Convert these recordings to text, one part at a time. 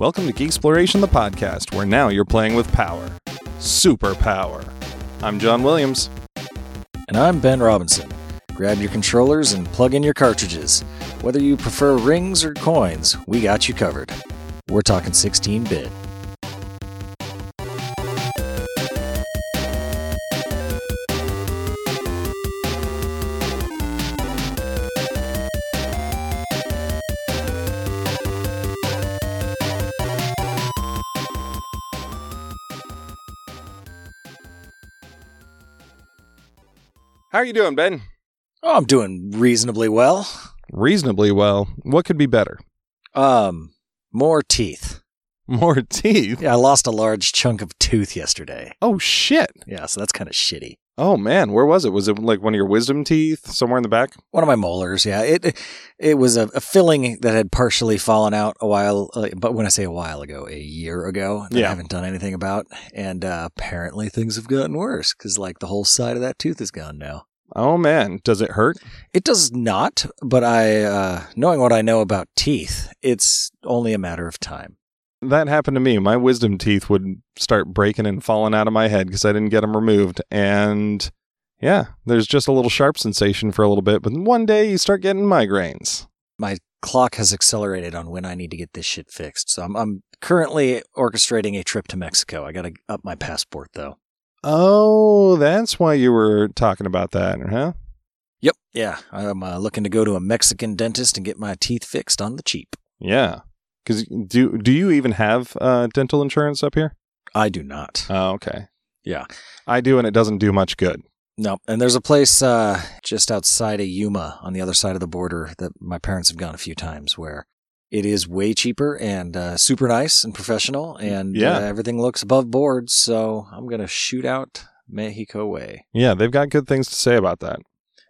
Welcome to Geek Exploration, the podcast, where now you're playing with power. Superpower. I'm John Williams. And I'm Ben Robinson. Grab your controllers and plug in your cartridges. Whether you prefer rings or coins, we got you covered. We're talking 16 bit. How are you doing, Ben? Oh, I'm doing reasonably well. Reasonably well. What could be better? Um, more teeth. More teeth? Yeah, I lost a large chunk of tooth yesterday. Oh, shit. Yeah, so that's kind of shitty. Oh, man. Where was it? Was it like one of your wisdom teeth somewhere in the back? One of my molars, yeah. It it was a, a filling that had partially fallen out a while, uh, but when I say a while ago, a year ago, that Yeah. I haven't done anything about. And uh, apparently things have gotten worse because like the whole side of that tooth is gone now. Oh, man. Does it hurt? It does not, but I, uh, knowing what I know about teeth, it's only a matter of time. That happened to me. My wisdom teeth would start breaking and falling out of my head because I didn't get them removed. And yeah, there's just a little sharp sensation for a little bit, but one day you start getting migraines. My clock has accelerated on when I need to get this shit fixed. So I'm, I'm currently orchestrating a trip to Mexico. I got to up my passport though. Oh, that's why you were talking about that, huh? Yep. Yeah. I'm uh, looking to go to a Mexican dentist and get my teeth fixed on the cheap. Yeah. Because do do you even have uh, dental insurance up here? I do not. Oh, okay. Yeah. I do, and it doesn't do much good. No. And there's a place uh, just outside of Yuma on the other side of the border that my parents have gone a few times where it is way cheaper and uh, super nice and professional and Yeah. uh, everything looks above board. So I'm going to shoot out Mexico way. Yeah, they've got good things to say about that.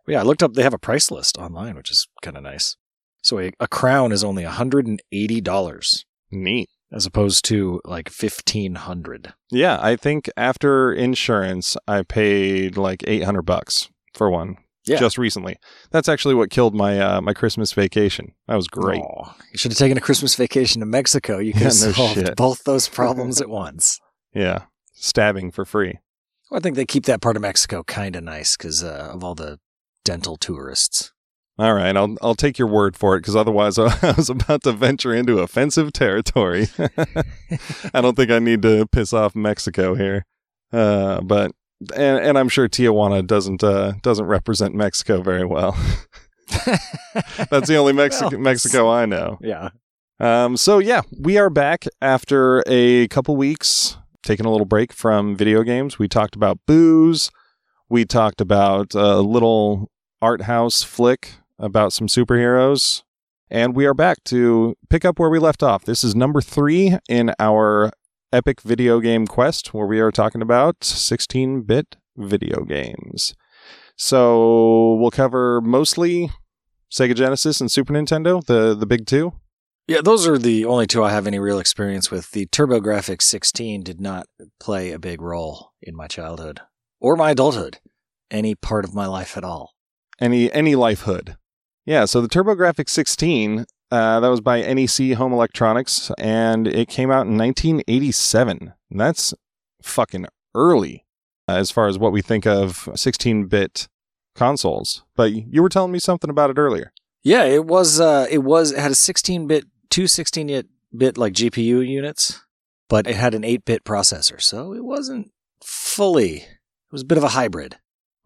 But yeah, I looked up, they have a price list online, which is kind of nice. So a, a crown is only $180 Neat. as opposed to like 1500 Yeah, I think after insurance, I paid like eight hundred bucks for one. Yeah. Just recently. That's actually what killed my uh, my Christmas vacation. That was great. Aw. You should have taken a Christmas vacation to Mexico. You could Yeah, have no solved shit. both those problems at once. Yeah. Stabbing for free. Well, I think they keep that part of Mexico kind of nice because uh, of all the dental tourists. All right, I'll I'll take your word for it because otherwise I was about to venture into offensive territory. I don't think I need to piss off Mexico here, uh, but and, and I'm sure Tijuana doesn't uh, doesn't represent Mexico very well. That's the only Mexi- Well, Mexico I know. Yeah. Um, so yeah, we are back after a couple weeks taking a little break from video games. We talked about booze. We talked about a little art house flick about some superheroes. And we are back to pick up where we left off. This is number three in our epic video game quest, where we are talking about 16 bit video games. So we'll cover mostly Sega Genesis and Super Nintendo, the, the big two. Yeah, those are the only two I have any real experience with. The TurboGrafx 16 did not play a big role in my childhood or my adulthood, any part of my life at all. any any life hood. Yeah, so the TurboGrafx 16 uh, that was by NEC Home Electronics, and it came out in 1987. And that's fucking early uh, as far as what we think of 16-bit consoles. But you were telling me something about it earlier. Yeah, it was. Uh, it was. It had a 16 bit, two 16 bit like GPU units, but it had an 8 bit processor, so it wasn't fully. It was a bit of a hybrid.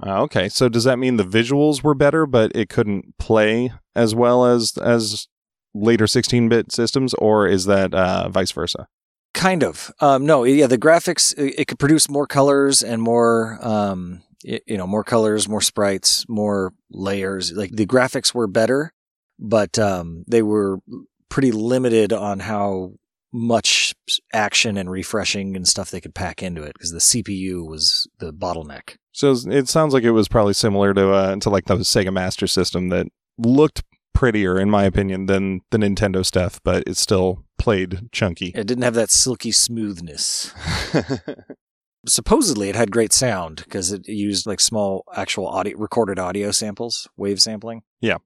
Uh, okay, so does that mean the visuals were better, but it couldn't play as well as as later 16-bit systems, or is that uh, vice versa? Kind of. Um, no, yeah, the graphics it, it could produce more colors and more, um, y- you know, more colors, more sprites, more layers. Like the graphics were better, but um, they were pretty limited on how much action and refreshing and stuff they could pack into it because the CPU was the bottleneck. So it sounds like it was probably similar to uh, to like the Sega Master System that looked prettier, in my opinion, than the Nintendo stuff, but it still played chunky. It didn't have that silky smoothness. Supposedly, it had great sound because it used like small actual audio, recorded audio samples, wave sampling. Yeah.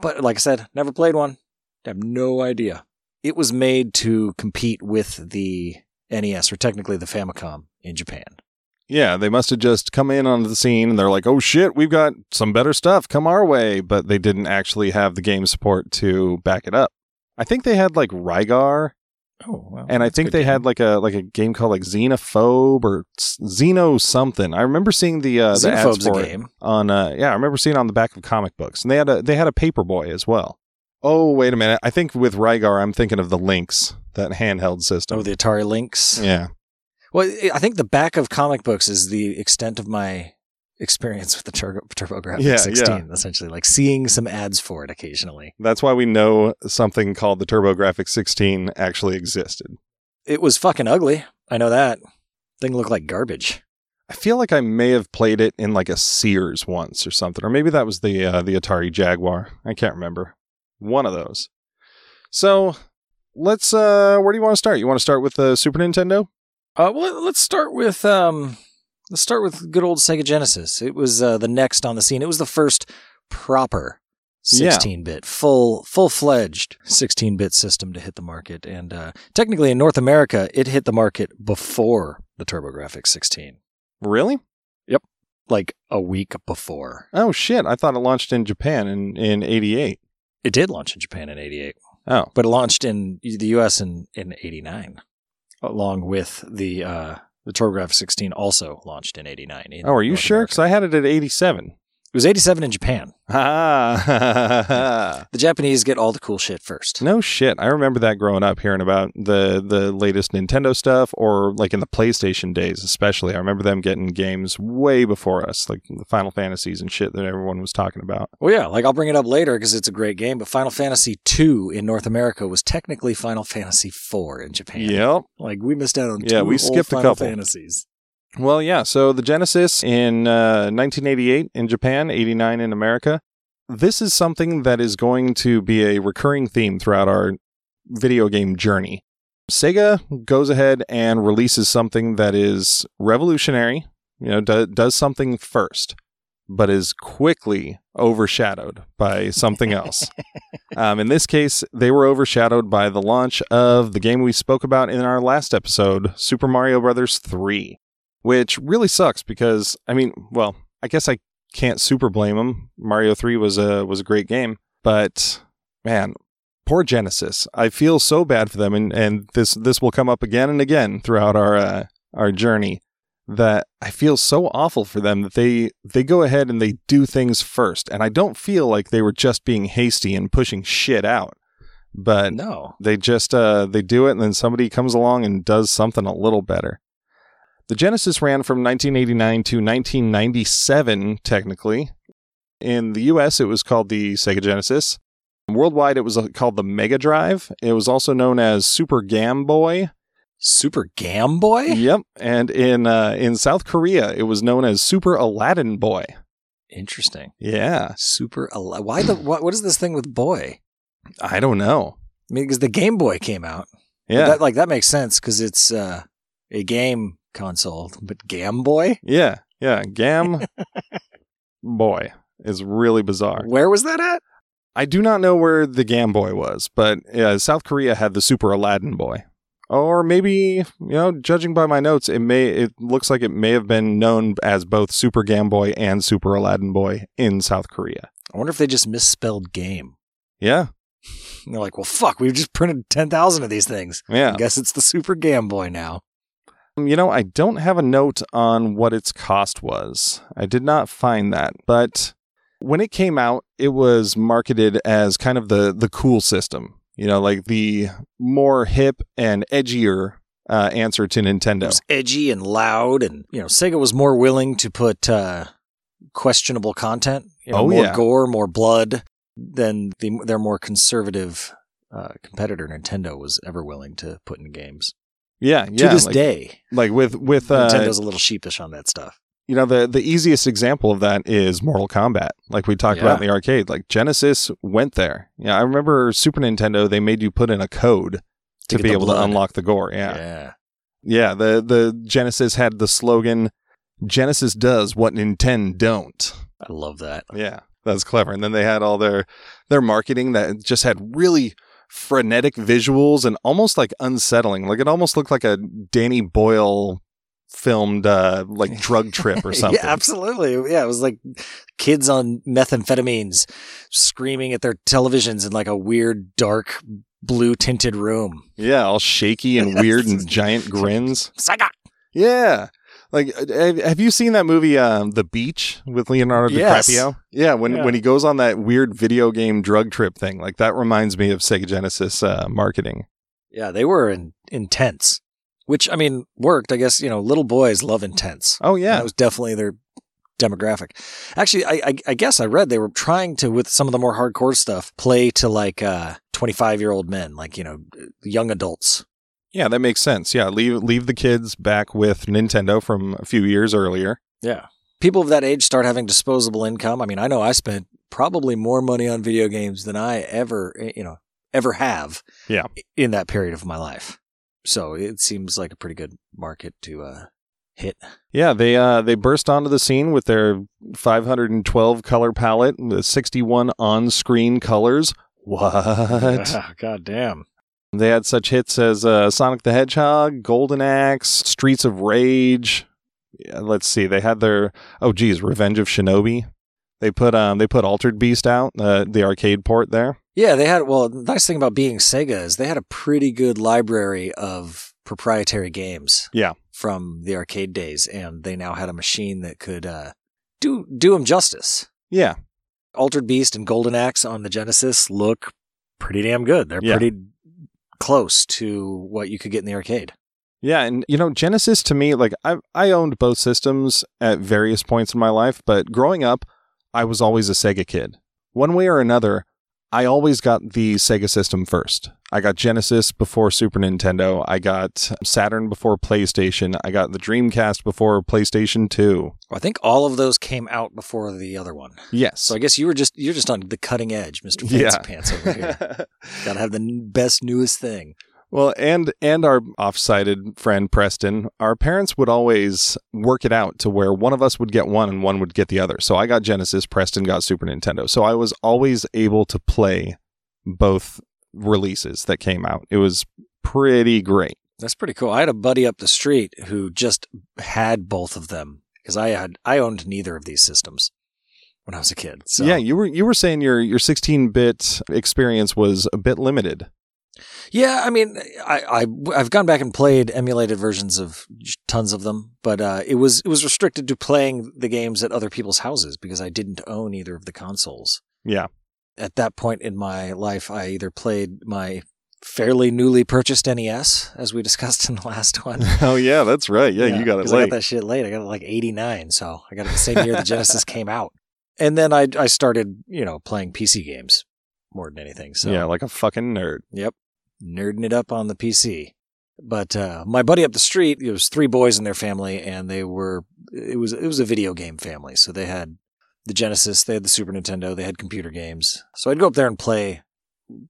But like I said, never played one. I have no idea. it was made to compete with the NES or technically the Famicom in Japan. Yeah, they must have just come in onto the scene and they're like, "Oh shit, we've got some better stuff. Come our way." But they didn't actually have the game support to back it up. I think they had like Rygar, Oh, well, and I think they had like a like a game called like Xenophobe or Xeno something. I remember seeing the uh, the ads for game. on. Uh, yeah, I remember seeing it on the back of comic books, and they had a they had a Paperboy as well. Oh wait a minute, I think with Rygar, I'm thinking of the Lynx, that handheld system. Oh, the Atari Lynx. yeah, Well, I- think the back of comic books is the extent of my experience with the Turbo, TurboGrafx Yeah, 16, essentially, like seeing some ads for it occasionally. that's why we know something called the TurboGrafx 16 actually existed. It was fucking ugly. I know that. Thing looked like garbage. I feel like I may have played it in like a Sears once or something, or maybe that was the uh, the Atari Jaguar. I can't remember. One of those. So let's. uh Where do you want to start? You want to start with the Super Nintendo? Uh, well, let's start with um, let's start with good old Sega Genesis. It was uh, the next on the scene. It was the first proper 16-bit, full full fledged 16-bit system to hit the market, and uh, technically in North America, it hit the market before the TurboGrafx 16, Really? Yep. Like a week before. Oh shit! I thought it launched in Japan in in '88. It did launch in Japan in '88, Oh, but it launched in the U.S. in in '89, along with the uh, the TurboGrafx 16 also launched in '89. oh, are you sure? Because I had it at '87. It was 87 in Japan. Ah, The Japanese get all the cool shit first. no shit. I remember that growing up, hearing about the the latest Nintendo stuff, or like in the PlayStation days, especially. I remember them getting games way before us, like the Final Fantasies and shit that everyone was talking about. Well, yeah, like I'll bring it up later because it's a great game. But Final Fantasy II in North America was technically Final Fantasy IV in Japan. Yep. like we missed out on Yeah, two we whole skipped a Final couple. Fantasies. Well, yeah. So the Genesis in uh, 1988 in Japan, 89 in America. This is something that is going to be a recurring theme throughout our video game journey. Sega goes ahead and releases something that is revolutionary, you know, do, does something first, but is quickly overshadowed by something else. um, in this case, they were overshadowed by the launch of the game we spoke about in our last episode, Super Mario Brothers 3 which really sucks because I mean, well, I guess I can't super blame them. Mario 3 was a was a great game, but man, poor Genesis. I feel so bad for them and and this this will come up again and again throughout our uh, our journey that I feel so awful for them that they they go ahead and they do things first and I don't feel like they were just being hasty and pushing shit out. But No, they just uh, they do it, and then somebody comes along and does something a little better. The Genesis ran from 1989 to 1997, technically. In the U.S., it was called the Sega Genesis. Worldwide, it was uh, called the Mega Drive. It was also known as Super Game Boy. Super Gam Boy. Yep, and in uh, in South Korea, it was known as Super Aladdin Boy. Interesting. Yeah, Super. Al- Why the? What, what is this thing with boy? I don't know. I mean, because the Game Boy came out. Yeah, that, like that makes sense because it's uh, a game console. But Gam Boy. yeah, yeah. Gam Boy is really bizarre. Where was that at? I do not know where the Game Boy was, but uh, South Korea had the Super Aladdin Boy. Or maybe, you know, judging by my notes, it may it looks like it may have been known as both Super Game Boy and Super Aladdin Boy in South Korea. I wonder if they just misspelled game. Yeah. And they're like, well, fuck, we've just printed 10,000 of these things. Yeah. I guess it's the Super Game Boy now. You know, I don't have a note on what its cost was. I did not find that, but when it came out, it was marketed as kind of the the cool system. You know, like the more hip and edgier uh, answer to Nintendo. It was edgy and loud, and, you know, Sega was more willing to put uh, questionable content, you know, Oh, more yeah. gore, more blood than the, their more conservative uh, competitor, Nintendo, was ever willing to put in games. Yeah, yeah. To this like, day, like with with uh, Nintendo's a little sheepish on that stuff. you know the the easiest example of that is Mortal Kombat. Like we talked about in the arcade. Like Genesis went there. Yeah, I remember Super Nintendo. They made you put in a code to, get be able to unlock the gore. Yeah. yeah. Yeah, the the Genesis had the slogan Genesis does what Nintendo don't. I love that. Yeah. That's clever. And then they had all their their marketing that just had really frenetic visuals and almost like unsettling. Like it almost looked like a Danny Boyle filmed uh like drug trip or something. yeah, absolutely. Yeah, it was like kids on methamphetamines screaming at their televisions in like a weird dark blue tinted room. Yeah, all shaky and weird and giant grins. Sega. Yeah. Like, uh, have you seen that movie, um, The Beach, with Leonardo Yes. DiCaprio? Yeah, when Yeah. when he goes on that weird video game drug trip thing, like that reminds me of Sega Genesis uh, marketing. Yeah, they were in, intense, which I mean worked. I guess you know little boys love intense. Oh yeah, That was definitely their demographic. Actually, I, I, I guess I read they were trying to, with some of the more hardcore stuff, play to like uh, 25 year old men, like, you know, young adults. Yeah, that makes sense. Yeah, leave leave the kids back with Nintendo from a few years earlier. Yeah. People of that age start having disposable income. I mean, I know I spent probably more money on video games than I ever, eh, you know, ever have. Yeah. In that period of my life. So it seems like a pretty good market to uh, hit. Yeah, they uh they burst onto the scene with their 512 color palette, the 61 on-screen colors. What? Ah, God damn. They had such hits as uh, Sonic the Hedgehog, Golden Axe, Streets of Rage. Yeah, let's see. They had their oh geez, Revenge of Shinobi. They put um they put Altered Beast out, uh, the arcade port there. Yeah, they had. Well, the nice thing about being Sega is they had a pretty good library of proprietary games. Yeah. From the arcade days, and they now had a machine that could uh, do do them justice. Yeah, Altered Beast and Golden Axe on the Genesis look pretty damn good. They're Yeah. pretty close to what you could get in the arcade. yeah, and you know Genesis to me, like I I owned both systems at various points in my life, but growing up, I was always a Sega kid. One way or another, I always got the Sega system first. I got Genesis before Super Nintendo. I got Saturn before PlayStation. I got the Dreamcast before PlayStation 2. I think all of those came out before the other one. Yes. So I guess you were just you're just on the cutting edge, Mister Fancy Yeah. Pants over here. Got to have the n- best newest thing. Well, and and our off-sided friend Preston, our parents would always work it out to where one of us would get one and one would get the other. So I got Genesis, Preston got Super Nintendo. So I was always able to play both releases that came out. It was pretty great. That's pretty cool. I had a buddy up the street who just had both of them because I had I owned neither of these systems when I was a kid. So Yeah, you were you were saying your your 16-bit experience was a bit limited. Yeah. I mean, I, I I've gone back and played emulated versions of tons of them, but uh, it was it was restricted to playing the games at other people's houses because I didn't own either of the consoles. Yeah. At that point in my life, I either played my fairly newly purchased NES, as we discussed in the last one. Oh yeah, that's right. Yeah, you got it 'cause I late. got that shit late. I got it like '89, so I got it the same year the Genesis came out. And then I I started, you know, playing PC games more than anything. So Yeah, like a fucking nerd. yep, nerding it up on the PC. But uh, my buddy up the street, it was three boys in their family, and they were it was it was a video game family. So they had the Genesis, they had the Super Nintendo, they had computer games. So I'd go up there and play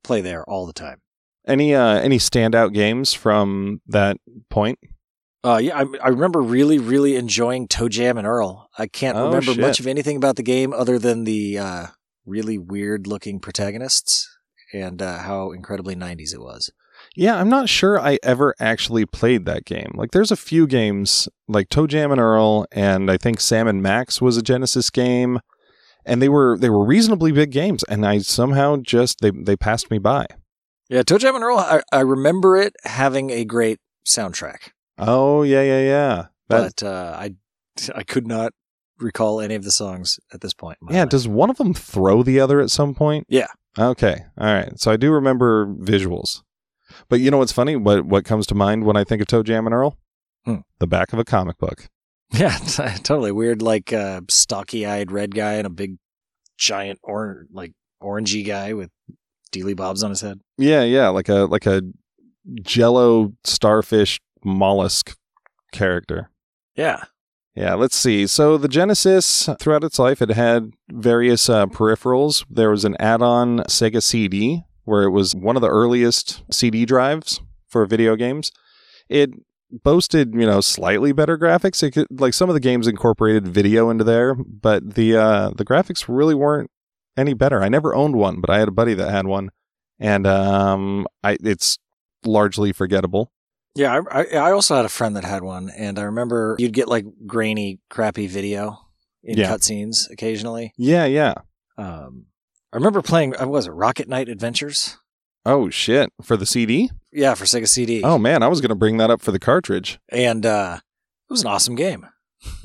play there all the time. Any uh any standout games from that point? Uh, yeah, I, I remember really, really enjoying ToeJam and Earl. I can't Oh, remember shit. much of anything about the game other than the uh, really weird looking protagonists and uh, how incredibly 90s it was. Yeah, I'm not sure I ever actually played that game. Like there's a few games like ToeJam and Earl and I think Sam and Max was a Genesis game and they were they were reasonably big games and I somehow just they they passed me by. Yeah, ToeJam and Earl, I, I remember it having a great soundtrack, Oh, yeah, yeah, yeah. That, but uh, I, I could not recall any of the songs at this point. yeah, life. does one of them throw the other at some point? Yeah. Okay. All right. So I do remember visuals. But you know what's funny? What what comes to mind when I think of ToeJam and Earl? Hmm. The back of a comic book. Yeah, t- totally weird. Like uh, stocky-eyed red guy and a big, giant or like orangey guy with dealy bobs on his head. Yeah, yeah, like a like a jello starfish mollusk character. Yeah, Yeah, let's see. So the Genesis, throughout its life, it had various uh, peripherals. There was an add-on Sega CD, where it was one of the earliest CD drives for video games. It boasted, you know, slightly better graphics. Could, like some of the games incorporated video into there, but the uh, the graphics really weren't any better. I never owned one, but I had a buddy that had one, and um, I it's largely forgettable. Yeah, I, I I also had a friend that had one, and I remember you'd get like grainy, crappy video in Yeah. cutscenes occasionally. Yeah, yeah. Um, I remember playing. uh, Was it Rocket Knight Adventures? Oh shit, for the CD? Yeah, for Sega CD. Oh man, I was gonna bring that up for the cartridge. and uh, it was an awesome game.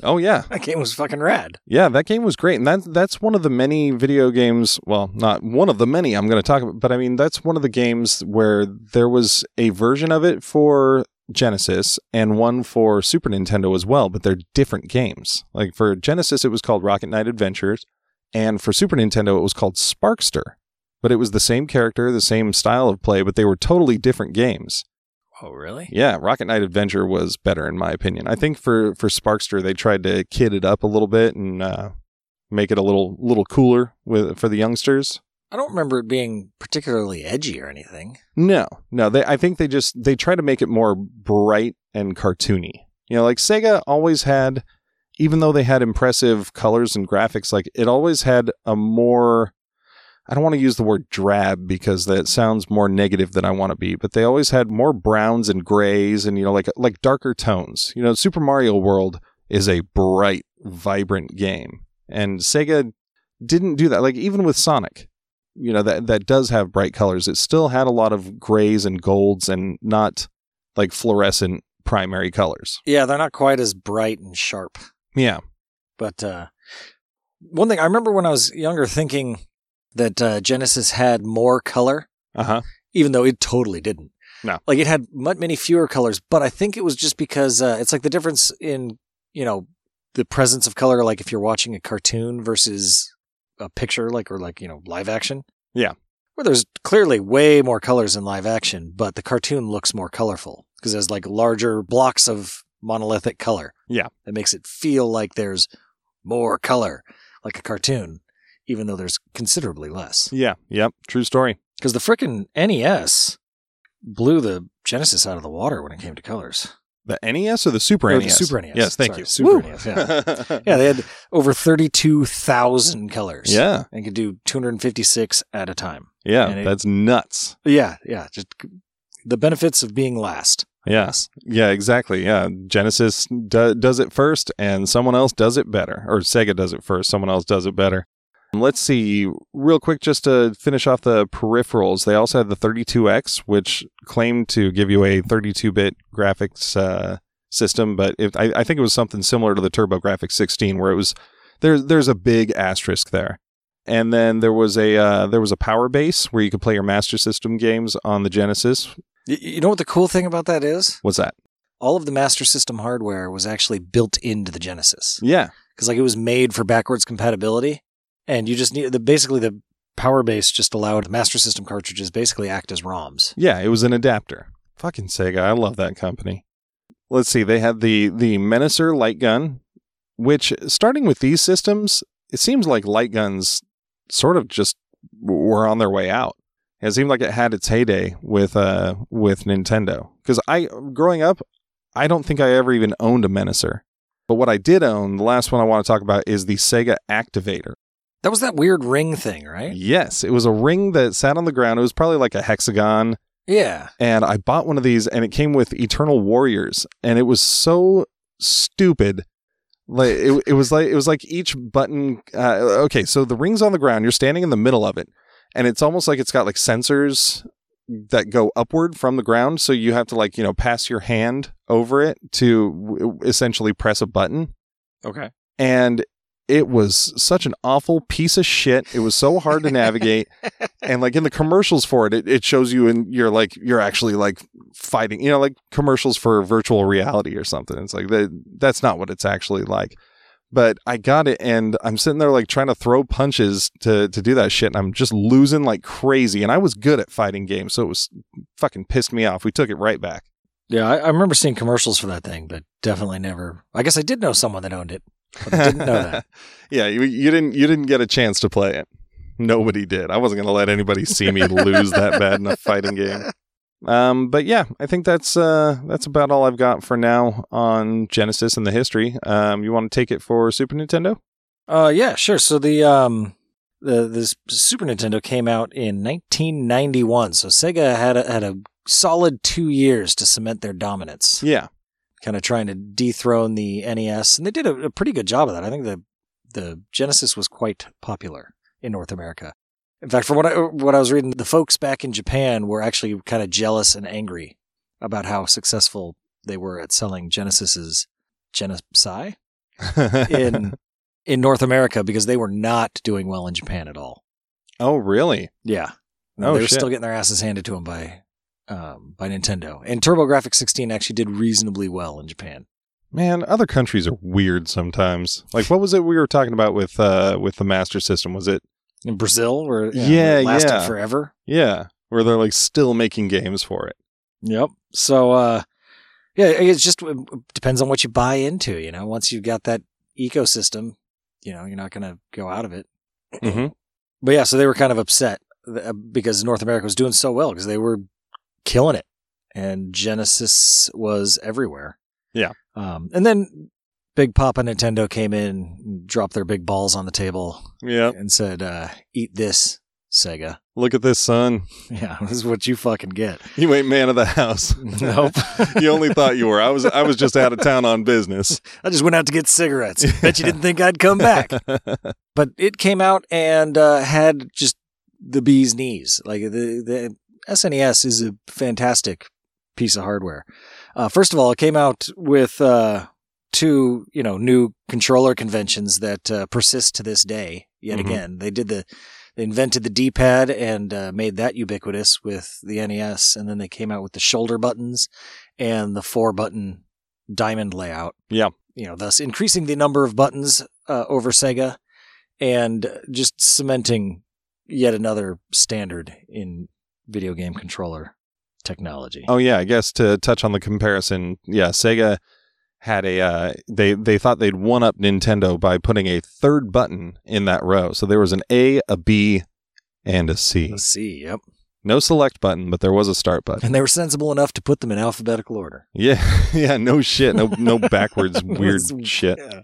Oh yeah, That game was fucking rad. yeah. That game was great, and that that's one of the many video games. Well, not one of the many I'm going to talk about, but I mean that's one of the games where there was a version of it for Genesis and one for Super Nintendo as well, but they're different games. Like for Genesis, it was called Rocket Knight Adventures, and for Super Nintendo, it was called Sparkster. But it was the same character, the same style of play, but they were totally different games. Oh, really? Yeah, Rocket Knight Adventure was better in my opinion. I think for for Sparkster they tried to kid it up a little bit and uh, make it a little little cooler with for the youngsters. I don't remember it being particularly edgy or anything. No, no, they I think they just they try to make it more bright and cartoony. You know, like Sega always had even though they had impressive colors and graphics, like it always had a more I don't want to use the word drab because that sounds more negative than I want to be, but they always had more browns and grays and you know like like darker tones. You know, Super Mario World is a bright, vibrant game. And Sega didn't do that. Like even with Sonic, you know, that that does have bright colors. It still had a lot of grays and golds and not like fluorescent primary colors. Yeah, they're not quite as bright and sharp. Yeah. But uh, one thing I remember when I was younger thinking that uh, Genesis had more color, Uh-huh. even though it totally didn't. No. Like it had many fewer colors, but I think it was just because uh, it's like the difference in, you know, the presence of color, like if you're watching a cartoon versus a picture, like, or like, you know, live action. Yeah. Where there's clearly way more colors in live action, but the cartoon looks more colorful because there's like larger blocks of monolithic color. Yeah. That makes it feel like there's more color, like a cartoon, even though there's considerably less. Yeah. Yep. True story. Because the frickin' NES blew the Genesis out of the water when it came to colors. The NES or the Super Or the NES? Super NES. Yes, thank Sorry, you. Super Woo! NES, yeah. Yeah, they had over 32,000 colors. yeah. And could do 256 at a time. Yeah. And it- That's nuts. Yeah, yeah. Just the benefits of being last. Yes. Yeah, exactly. Yeah. Genesis do- does it first and someone else does it better. Or Sega does it first, someone else does it better. Let's see, real quick, just to finish off the peripherals. They also had the 32X, which claimed to give you a 32 bit graphics uh, system, but it, I, I think it was something similar to the TurboGrafx 16, where it was there's there's a big asterisk there. And then there was a uh, there was a power base where you could play your Master System games on the Genesis. Y- You know what the cool thing about that is? What's that? All of the Master System hardware was actually built into the Genesis. Yeah, because like it was made for backwards compatibility, and you just need the basically the power base just allowed Master System cartridges basically act as ROMs. Yeah, it was an adapter. Fucking Sega, I love that company. Let's see, they had the the Menacer light gun, which starting with these systems, it seems like light guns sort of just were on their way out. It seemed like it had its heyday with uh with Nintendo. Because I growing up, I don't think I ever even owned a Menacer. But what I did own, the last one I want to talk about is the Sega Activator. That was that weird ring thing, right? Yes, it was a ring that sat on the ground. It was probably like a hexagon Yeah. and I bought one of these, and it came with Eternal Warriors, and it was so stupid. Like it, it was like it was like each button. Uh, okay, so the ring's on the ground. You're standing in the middle of it, and it's almost like it's got like sensors that go upward from the ground. So you have to like you know pass your hand over it to w- essentially press a button Okay. and it was such an awful piece of shit. It was so hard to navigate. and like in the commercials for it, it, it shows you and you're like you're actually like fighting, you know, like commercials for virtual reality or something. It's like that that's not what it's actually like. But I got it and I'm sitting there like trying to throw punches to to do that shit and I'm just losing like crazy. And I was good at fighting games, so it was fucking pissed me off. We took it right back. Yeah, I, I remember seeing commercials for that thing, but definitely never. I guess I did know someone that owned it, but I didn't know that. yeah, you, you didn't you didn't get a chance to play it. Nobody did. I wasn't going to let anybody see me lose that bad in a fighting game. Um, but yeah, I think that's uh, that's about all I've got for now on Genesis and the history. Um, you want to take it for Super Nintendo? Uh, yeah, sure. So the um, the the Super Nintendo came out in 1991, so Sega had a, had a solid two years to cement their dominance, Yeah. Kind of trying to dethrone the NES, and they did a, a pretty good job of that. I think the the Genesis was quite popular in North America. In fact, from what I what I was reading, the folks back in Japan were actually kind of jealous and angry about how successful they were at selling Genesis's Genesai in in North America because they were not doing well in Japan at all. oh, really? Yeah, Oh, they were shit. still getting their asses handed to them by um, by Nintendo. And TurboGrafx 16 actually did reasonably well in Japan. Man, other countries are weird sometimes. Like, what was it we were talking about with uh with the Master System? Was it In Brazil, where know, Yeah, it lasted yeah. forever. yeah, where they're like still making games for it? Yep. So, uh, yeah, it's just it depends on what you buy into. You know, once you've got that ecosystem, you know, you're not going to go out of it. Mm-hmm. But yeah, so they were kind of upset uh, because North America was doing so well because they were killing it, and Genesis was everywhere. Yeah. Um, and then Big Papa Nintendo came in, and dropped their big balls on the table, Yeah. and said, uh, "Eat this, Sega." Look at this, son. Yeah, this is what you fucking get. You ain't man of the house. Nope. you only thought you were. I was. I was just out of town on business. I just went out to get cigarettes. Bet you didn't think I'd come back. But it came out and uh, had just the bee's knees. Like the the SNES is a fantastic piece of hardware. Uh, first of all, it came out with uh, two you know new controller conventions that uh, persist to this day. Yet Mhm. again, they did the they invented the D-pad and uh, made that ubiquitous with the NES, and then they came out with the shoulder buttons and the four button diamond layout. Yeah. you know, thus increasing the number of buttons uh, over Sega and just cementing yet another standard in video game controller technology. Oh yeah, I guess to touch on the comparison, yeah, Sega had a uh, they they thought they'd one up Nintendo by putting a third button in that row. So there was an A, a B, and a C. Yep. No select button, but there was a start button. And they were sensible enough to put them in alphabetical order. Yeah, yeah, no shit, no no backwards weird shit. Yeah.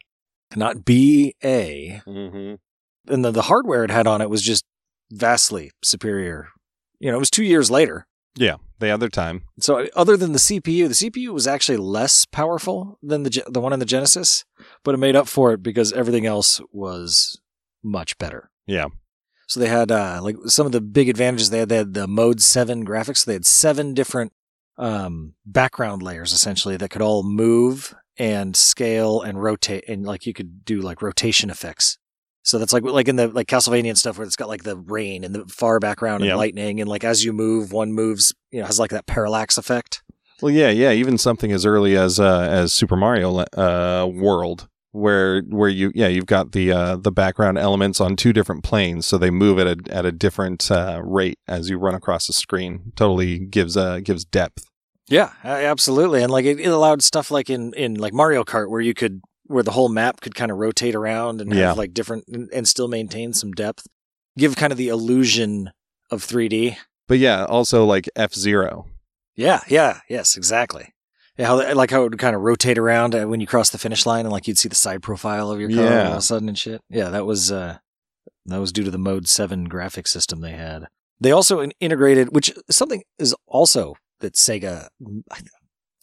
Not B A. Mm-hmm. And the, the hardware it had on it was just vastly superior. You know, it was two years later. Yeah, they had their time. So other than the CPU, the CPU was actually less powerful than the the one in the Genesis, but it made up for it because everything else was much better. Yeah. So they had uh, like some of the big advantages. They had they had the Mode Seven graphics. So They had seven different um, background layers essentially that could all move and scale and rotate, and like you could do like rotation effects. So that's like like in the like Castlevania and stuff where it's got like the rain and the far background and Yeah. lightning, and like as you move, one moves, you know, has like that parallax effect. Well, yeah, yeah. Even something as early as uh, as Super Mario uh, World, where where you yeah you've got the uh, the background elements on two different planes, so they move at a at a different uh, rate as you run across the screen. Totally gives uh gives depth. Yeah, absolutely. And like it, it allowed stuff like in in like Mario Kart where you could where the whole map could kind of rotate around and Yeah. have like different and, and still maintain some depth. Give kind of the illusion of 3D. But yeah, also like F Zero. Yeah, yeah, yes, exactly. Yeah, how, like how it would kind of rotate around uh, when you cross the finish line and like you'd see the side profile of your car yeah. all of a sudden and shit. Yeah, that was uh that was due to the Mode 7 graphic system they had. They also integrated which something is also that Sega I,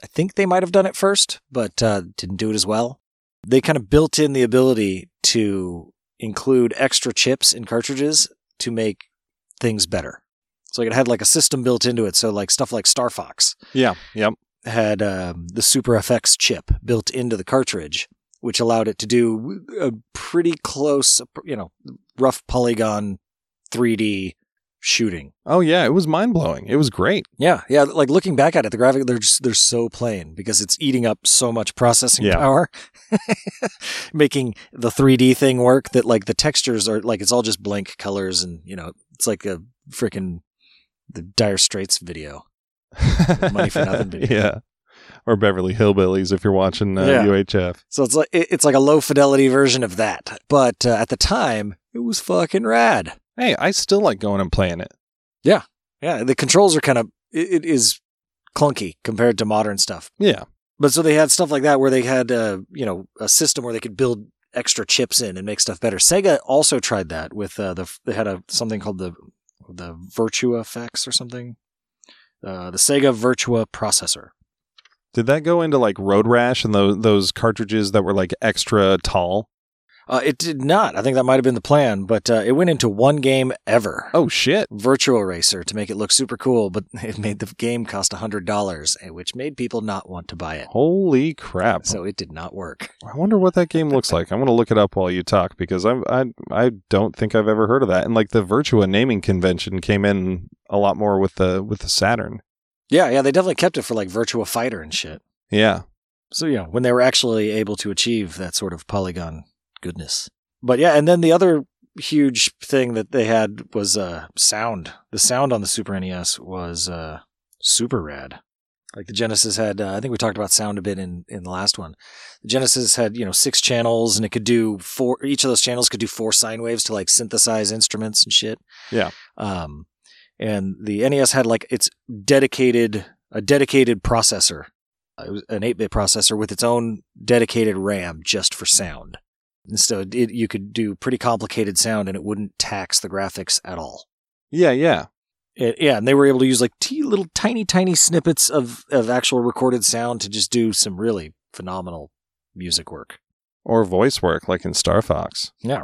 I think they might have done it first, but uh didn't do it as well. They kind of built in the ability to include extra chips in cartridges to make things better. So like it had like a system built into it. So like stuff like Star Fox Yeah, yep. had um, the Super FX chip built into the cartridge, which allowed it to do a pretty close, you know, rough polygon 3D shooting. Oh yeah, it was mind blowing. It was great. Yeah, yeah. Like looking back at it, the graphic they're just they're so plain because it's eating up so much processing Yeah. power, making the 3D thing work. That like the textures are like it's all just blank colors, and you know it's like a freaking the Dire Straits video. Money for nothing video. yeah. Or Beverly Hillbillies if you're watching uh, Yeah. UHF. So it's like it's like a low fidelity version of that, but uh, at the time it was fucking rad. Hey, I still like going and playing it. Yeah, Yeah. the controls are kind of it, it is clunky compared to modern stuff. Yeah. But so they had stuff like that where they had uh, you know a system where they could build extra chips in and make stuff better. Sega also tried that with uh, the they had a something called the the Virtua effects or something. Uh, the Sega Virtua processor. Did that go into like Road Rash and those those cartridges that were like extra tall? Uh, it did not. I think that might have been the plan, but uh, it went into one game ever. Oh shit! Virtual Racer to make it look super cool, but it made the game cost hundred dollars, which made people not want to buy it. Holy crap! So it did not work. I wonder what that game looks like. I'm gonna look it up while you talk because I'm I I don't think I've ever heard of that. And like the Virtua naming convention came in a lot more with the with the Saturn. Yeah, yeah, they definitely kept it for like Virtua Fighter and shit. Yeah. So yeah, when they were actually able to achieve that sort of polygon goodness. But yeah, and then the other huge thing that they had was uh, sound. The sound on the Super NES was uh, super rad. Like the Genesis had, uh, I think we talked about sound a bit in, in the last one. The Genesis had, you know, six channels and it could do four, each of those channels could do four sine waves to like synthesize instruments and shit. Yeah. Um, and the NES had like its dedicated, a dedicated processor. It was an 8 bit processor with its own dedicated RAM just for sound. So it, you could do pretty complicated sound and it wouldn't tax the graphics at all. Yeah, yeah. It, yeah, and they were able to use like t- little tiny, tiny snippets of, of actual recorded sound to just do some really phenomenal music work. Or voice work, like in Star Fox. Yeah.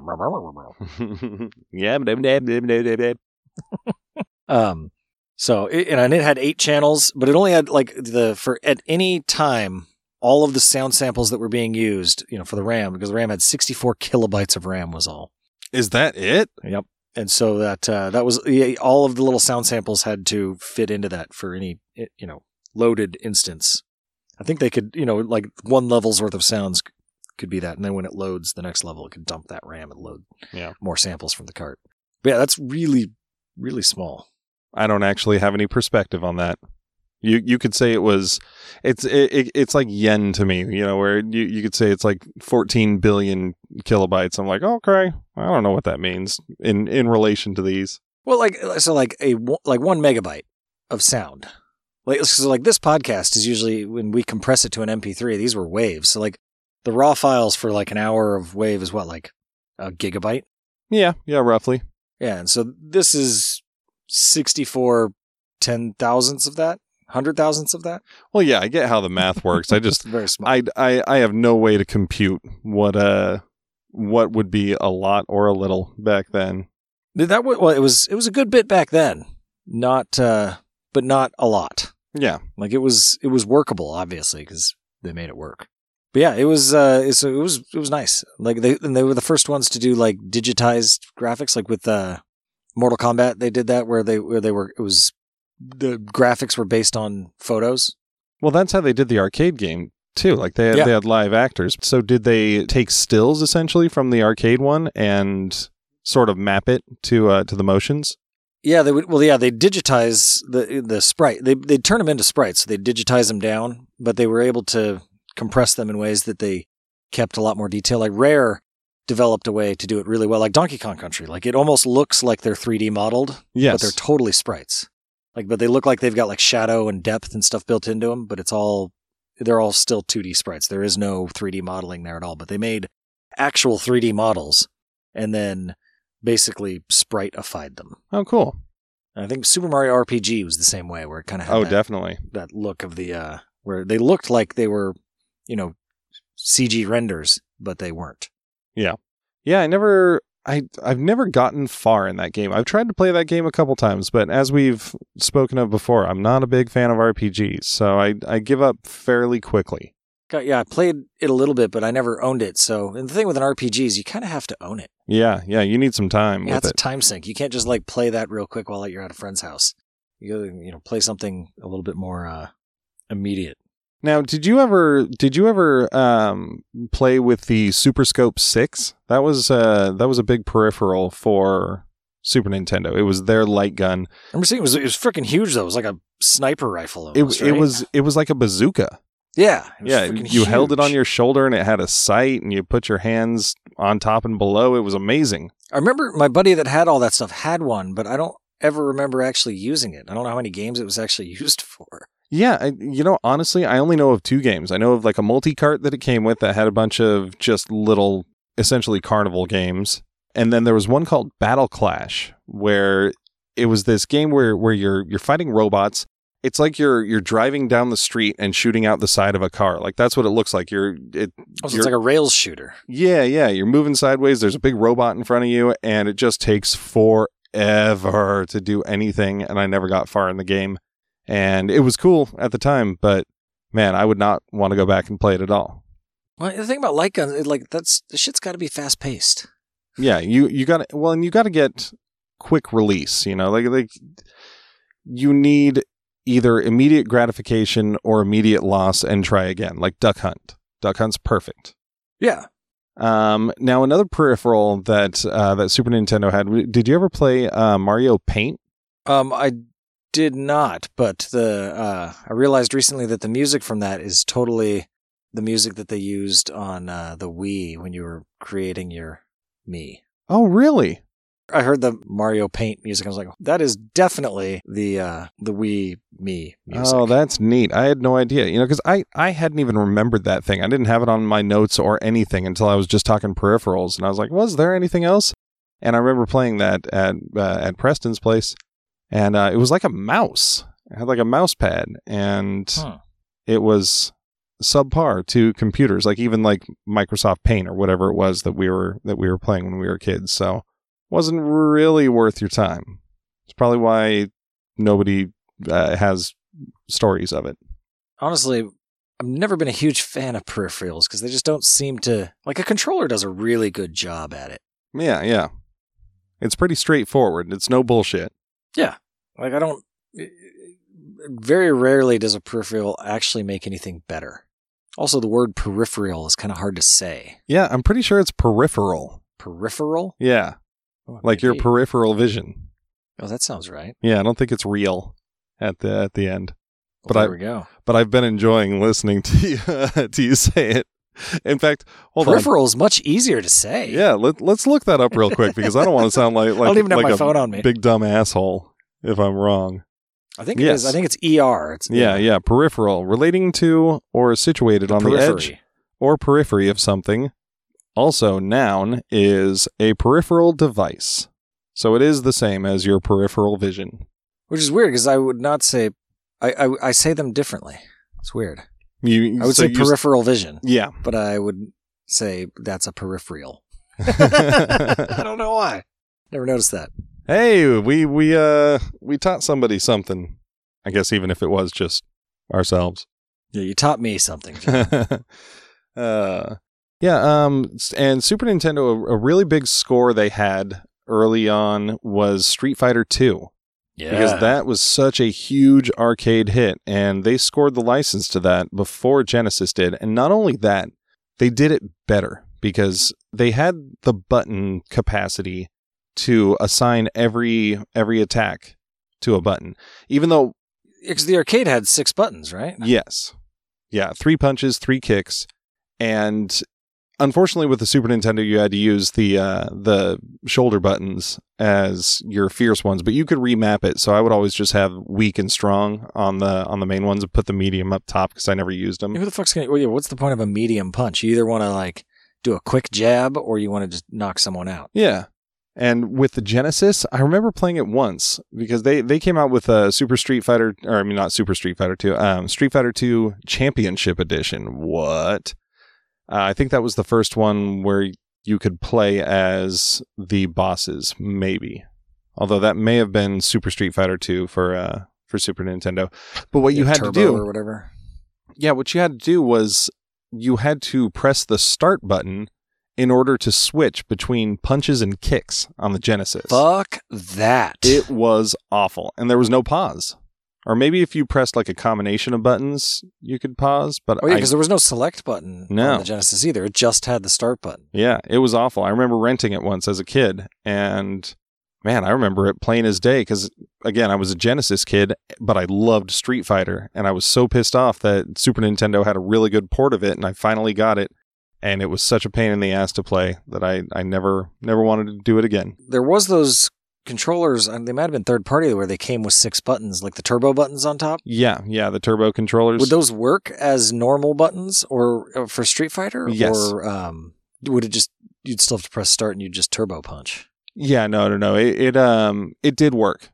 yeah. um. So, it, and it had eight channels, but it only had like the for at any time all of the sound samples that were being used, you know, for the RAM because the RAM had 64 kilobytes of RAM was all. Is that it? Yep. And so that uh, that was yeah, all of the little sound samples had to fit into that for any you know loaded instance. I think they could you know like one level's worth of sounds could be that, and then when it loads the next level, it could dump that RAM and load yeah. more samples from the cart. But yeah, that's really really small. I don't actually have any perspective on that. You you could say it was, it's it, it's like yen to me, you know, where you, you could say it's like 14 billion kilobytes. I'm like, okay, I don't know what that means in in relation to these. Well, like so, like a like one megabyte of sound. Like so, like this podcast is usually when we compress it to an MP3. These were waves, so like the raw files for like an hour of wave is what like a gigabyte. Yeah, yeah, roughly. Yeah, and so this is 64 ten thousandths of that hundred thousandths of that. Well, yeah, I get how the math works. I just very small. I, I I have no way to compute what uh what would be a lot or a little back then. That well, it was it was a good bit back then, not uh, but not a lot. Yeah, like it was it was workable, obviously, because they made it work. But yeah, it was uh, it was it was nice. Like they and they were the first ones to do like digitized graphics, like with uh, Mortal Kombat. They did that where they where they were it was the graphics were based on photos. Well, that's how they did the arcade game too. Like they had, yeah. they had live actors. So did they take stills essentially from the arcade one and sort of map it to uh, to the motions? Yeah, they would. Well, yeah, they digitize the the sprite. They they turn them into sprites. So they digitize them down, but they were able to compress them in ways that they kept a lot more detail. Like Rare developed a way to do it really well, like Donkey Kong Country. Like it almost looks like they're 3D modeled, yes. but they're totally sprites. Like, but they look like they've got like shadow and depth and stuff built into them, but it's all, they're all still 2D sprites. There is no 3D modeling there at all, but they made actual 3D models and then basically sprite-ified them. Oh, cool. And I think Super Mario RPG was the same way, where it kind of had oh, that, definitely that look of the uh, where they looked like they were, you know, CG renders, but they weren't. Yeah, yeah. I never, I I've never gotten far in that game. I've tried to play that game a couple times, but as we've spoken of before, I'm not a big fan of RPGs, so I I give up fairly quickly. Yeah, I played it a little bit, but I never owned it. So, and the thing with an RPG is you kind of have to own it. Yeah, yeah, you need some time. Yeah, it's it. a time sink. You can't just like play that real quick while you're at a friend's house. You you know, play something a little bit more uh, immediate. Now, did you ever did you ever um, play with the Super Scope Six? That was uh, that was a big peripheral for Super Nintendo. It was their light gun. I remember seeing it was it was freaking huge though. It was like a sniper rifle. Almost, it right? it was it was like a bazooka. Yeah, yeah. You huge. held it on your shoulder and it had a sight, and you put your hands on top and below. It was amazing. I remember my buddy that had all that stuff had one, but I don't ever remember actually using it. I don't know how many games it was actually used for. Yeah, I, you know, honestly, I only know of two games. I know of like a multi cart that it came with that had a bunch of just little essentially carnival games. And then there was one called Battle Clash, where it was this game where where you're you're fighting robots. It's like you're you're driving down the street and shooting out the side of a car. Like that's what it looks like. You're it, Oh, so you're- it's like a rails shooter. yeah, yeah. You're moving sideways. There's a big robot in front of you, and it just takes forever to do anything. And I never got far in the game. And it was cool at the time, but man, I would not want to go back and play it at all. Well, the thing about light guns, like that's the shit's got to be fast paced. Yeah, you you got to well, and you got to get quick release. You know, like like you need either immediate gratification or immediate loss, and try again. Like Duck Hunt. Duck Hunt's perfect. Yeah. Um, now another peripheral that uh, that Super Nintendo had. Did you ever play uh, Mario Paint? Um, I did not, but the uh, I realized recently that the music from that is totally the music that they used on uh, the Wii when you were creating your Mii. Oh, really? I heard the Mario Paint music. I was like, that is definitely the uh, the Wii Mii music. Oh, that's neat. I had no idea. You know, because I I hadn't even remembered that thing. I didn't have it on my notes or anything until I was just talking peripherals, and I was like, was there anything else? And I remember playing that at uh, at Preston's place, and uh, it was like a mouse. It had like a mouse pad, and Huh. it was subpar to computers, like even like Microsoft Paint or whatever it was that we were that we were playing when we were kids. So wasn't really worth your time. It's probably why nobody uh, has stories of it. honestly, I've never been a huge fan of peripherals because they just don't seem to like a controller does a really good job at it. Yeah, yeah. It's pretty straightforward. It's no bullshit. Like I don't. Eh, very rarely does a peripheral actually make anything better. Also, the word peripheral is kind of hard to say. Yeah, I'm pretty sure it's peripheral. Peripheral, Yeah, Oh, like your peripheral vision. Oh, that sounds right. Yeah, I don't think it's real at the at the end. Well, But there I- we go. But I've been enjoying listening to you, to you say it. In fact, hold on. Peripheral is much easier to say. Yeah, let, let's look that up real quick because I don't want to sound like like, I don't even have my a phone on me. big dumb asshole if I'm wrong. I think it is. Yes. I think it's ER. It's Yeah, yeah, peripheral, relating to or situated the on the edge or periphery of something. Also, noun is a peripheral device. So it is the same as your peripheral vision. which is weird because I would not say. I, I I say them differently. It's weird. You, I would so say you- peripheral vision, Yeah. but I would say that's a peripheral. I don't know why. Never noticed that. hey, we we uh we taught somebody something. I guess even if it was just ourselves. Yeah, you taught me something. uh, yeah. Um, and Super Nintendo, a, a really big score they had early on was Street Fighter Two Yeah, because that was such a huge arcade hit, and they scored the license to that before Genesis did. And not only that, they did it better because they had the button capacity to assign every every attack to a button, even though because the arcade had six buttons, right? Yes. Yeah, three punches, three kicks, and unfortunately, with the Super Nintendo, you had to use the uh, the shoulder buttons as your fierce ones, but you could remap it. So I would always just have weak and strong on the on the main ones, and put the medium up top because I never used them. Who the fuck's gonna? Well, yeah, what's the point of a medium punch? You either want to like do a quick jab or you want to just knock someone out. Yeah. And with the Genesis, I remember playing it once because they, they came out with a Super Street Fighter, or I mean, not Super Street Fighter 2, um, Street Fighter 2 Championship Edition. What? Uh, I think that was the first one where you could play as the bosses, maybe. Although that may have been Super Street Fighter 2 for, uh, for Super Nintendo. But what you had turbo to do or whatever. yeah, what you had to do was you had to press the start button in order to switch between punches and kicks on the Genesis. Fuck that. It was awful. And there was no pause. Or maybe if you pressed like a combination of buttons, you could pause. But oh yeah, I- because there was no select button No. on the Genesis either. It just had the start button. yeah, it was awful. I remember renting it once as a kid. And man, I remember it plain as day because, again, I was a Genesis kid, but I loved Street Fighter. And I was so pissed off that Super Nintendo had a really good port of it. And I finally got it. And it was such a pain in the ass to play that I, I never never wanted to do it again. There was those controllers, and they might have been third party where they came with six buttons, like the turbo buttons on top. Yeah, yeah, the turbo controllers. Would those work as normal buttons or uh, for Street Fighter? Yes. Or um, would it just you'd still have to press start and you'd just turbo punch. Yeah, no, no, no. It, it um it did work.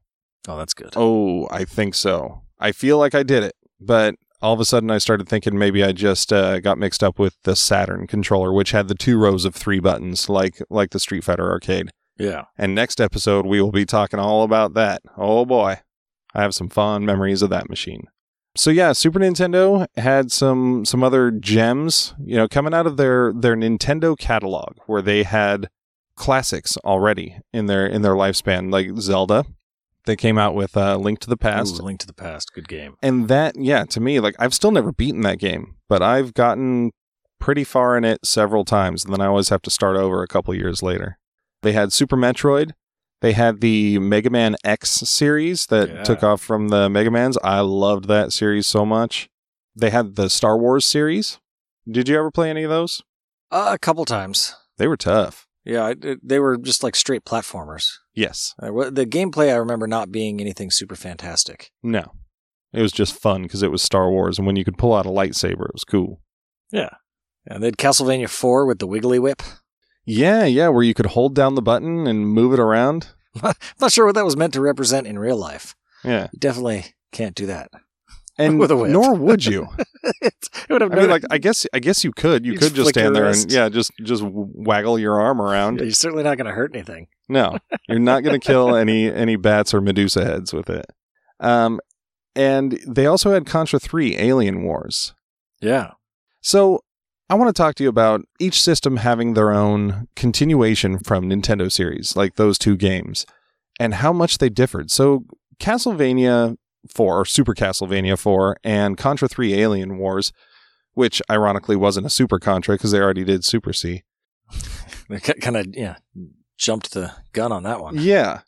Oh, that's good. Oh, I think so. I feel like I did it, but all of a sudden I started thinking maybe I just uh, got mixed up with the Saturn controller, which had the two rows of three buttons, like like the Street Fighter arcade. Yeah. And next episode we will be talking all about that. Oh boy, I have some fond memories of that machine. So yeah, Super Nintendo had some some other gems, you know, coming out of their their Nintendo catalog where they had classics already in their in their lifespan, like Zelda. They came out with uh, Link to the Past, Ooh, Link to the Past. Good game. and that yeah, to me, like I've still never beaten that game, but I've gotten pretty far in it several times, and then I always have to start over a couple years later. They had Super Metroid. They had the Mega Man X series that Yeah. took off from the Mega Mans. I loved that series so much. They had the Star Wars series. Did you ever play any of those? Uh, a couple times. They were tough. Yeah, it, it- they were just like straight platformers. Yes. Uh, the gameplay I remember not being anything super fantastic. No. It was just fun because it was Star Wars, and when you could pull out a lightsaber, it was cool. Yeah. And they had Castlevania 4 with the Wiggly Whip. Yeah, yeah, where you could hold down the button and move it around. I'm not sure what that was meant to represent in real life. Yeah. You definitely can't do that. And With a whip. nor would you. it would have I mean, like, I guess, I guess you could. You could just flick stand there and yeah, just just waggle your arm around. you're certainly not going to hurt anything. No, you're not going to kill any any bats or Medusa heads with it. Um, and they also had Contra Three: Alien Wars. Yeah. So I want to talk to you about each system having their own continuation from Nintendo series, like those two games, and how much they differed. So Castlevania 4 or Super Castlevania 4 and Contra 3 Alien Wars, which ironically wasn't a Super Contra because they already did Super C. They kind of, yeah, jumped the gun on that one. Yeah.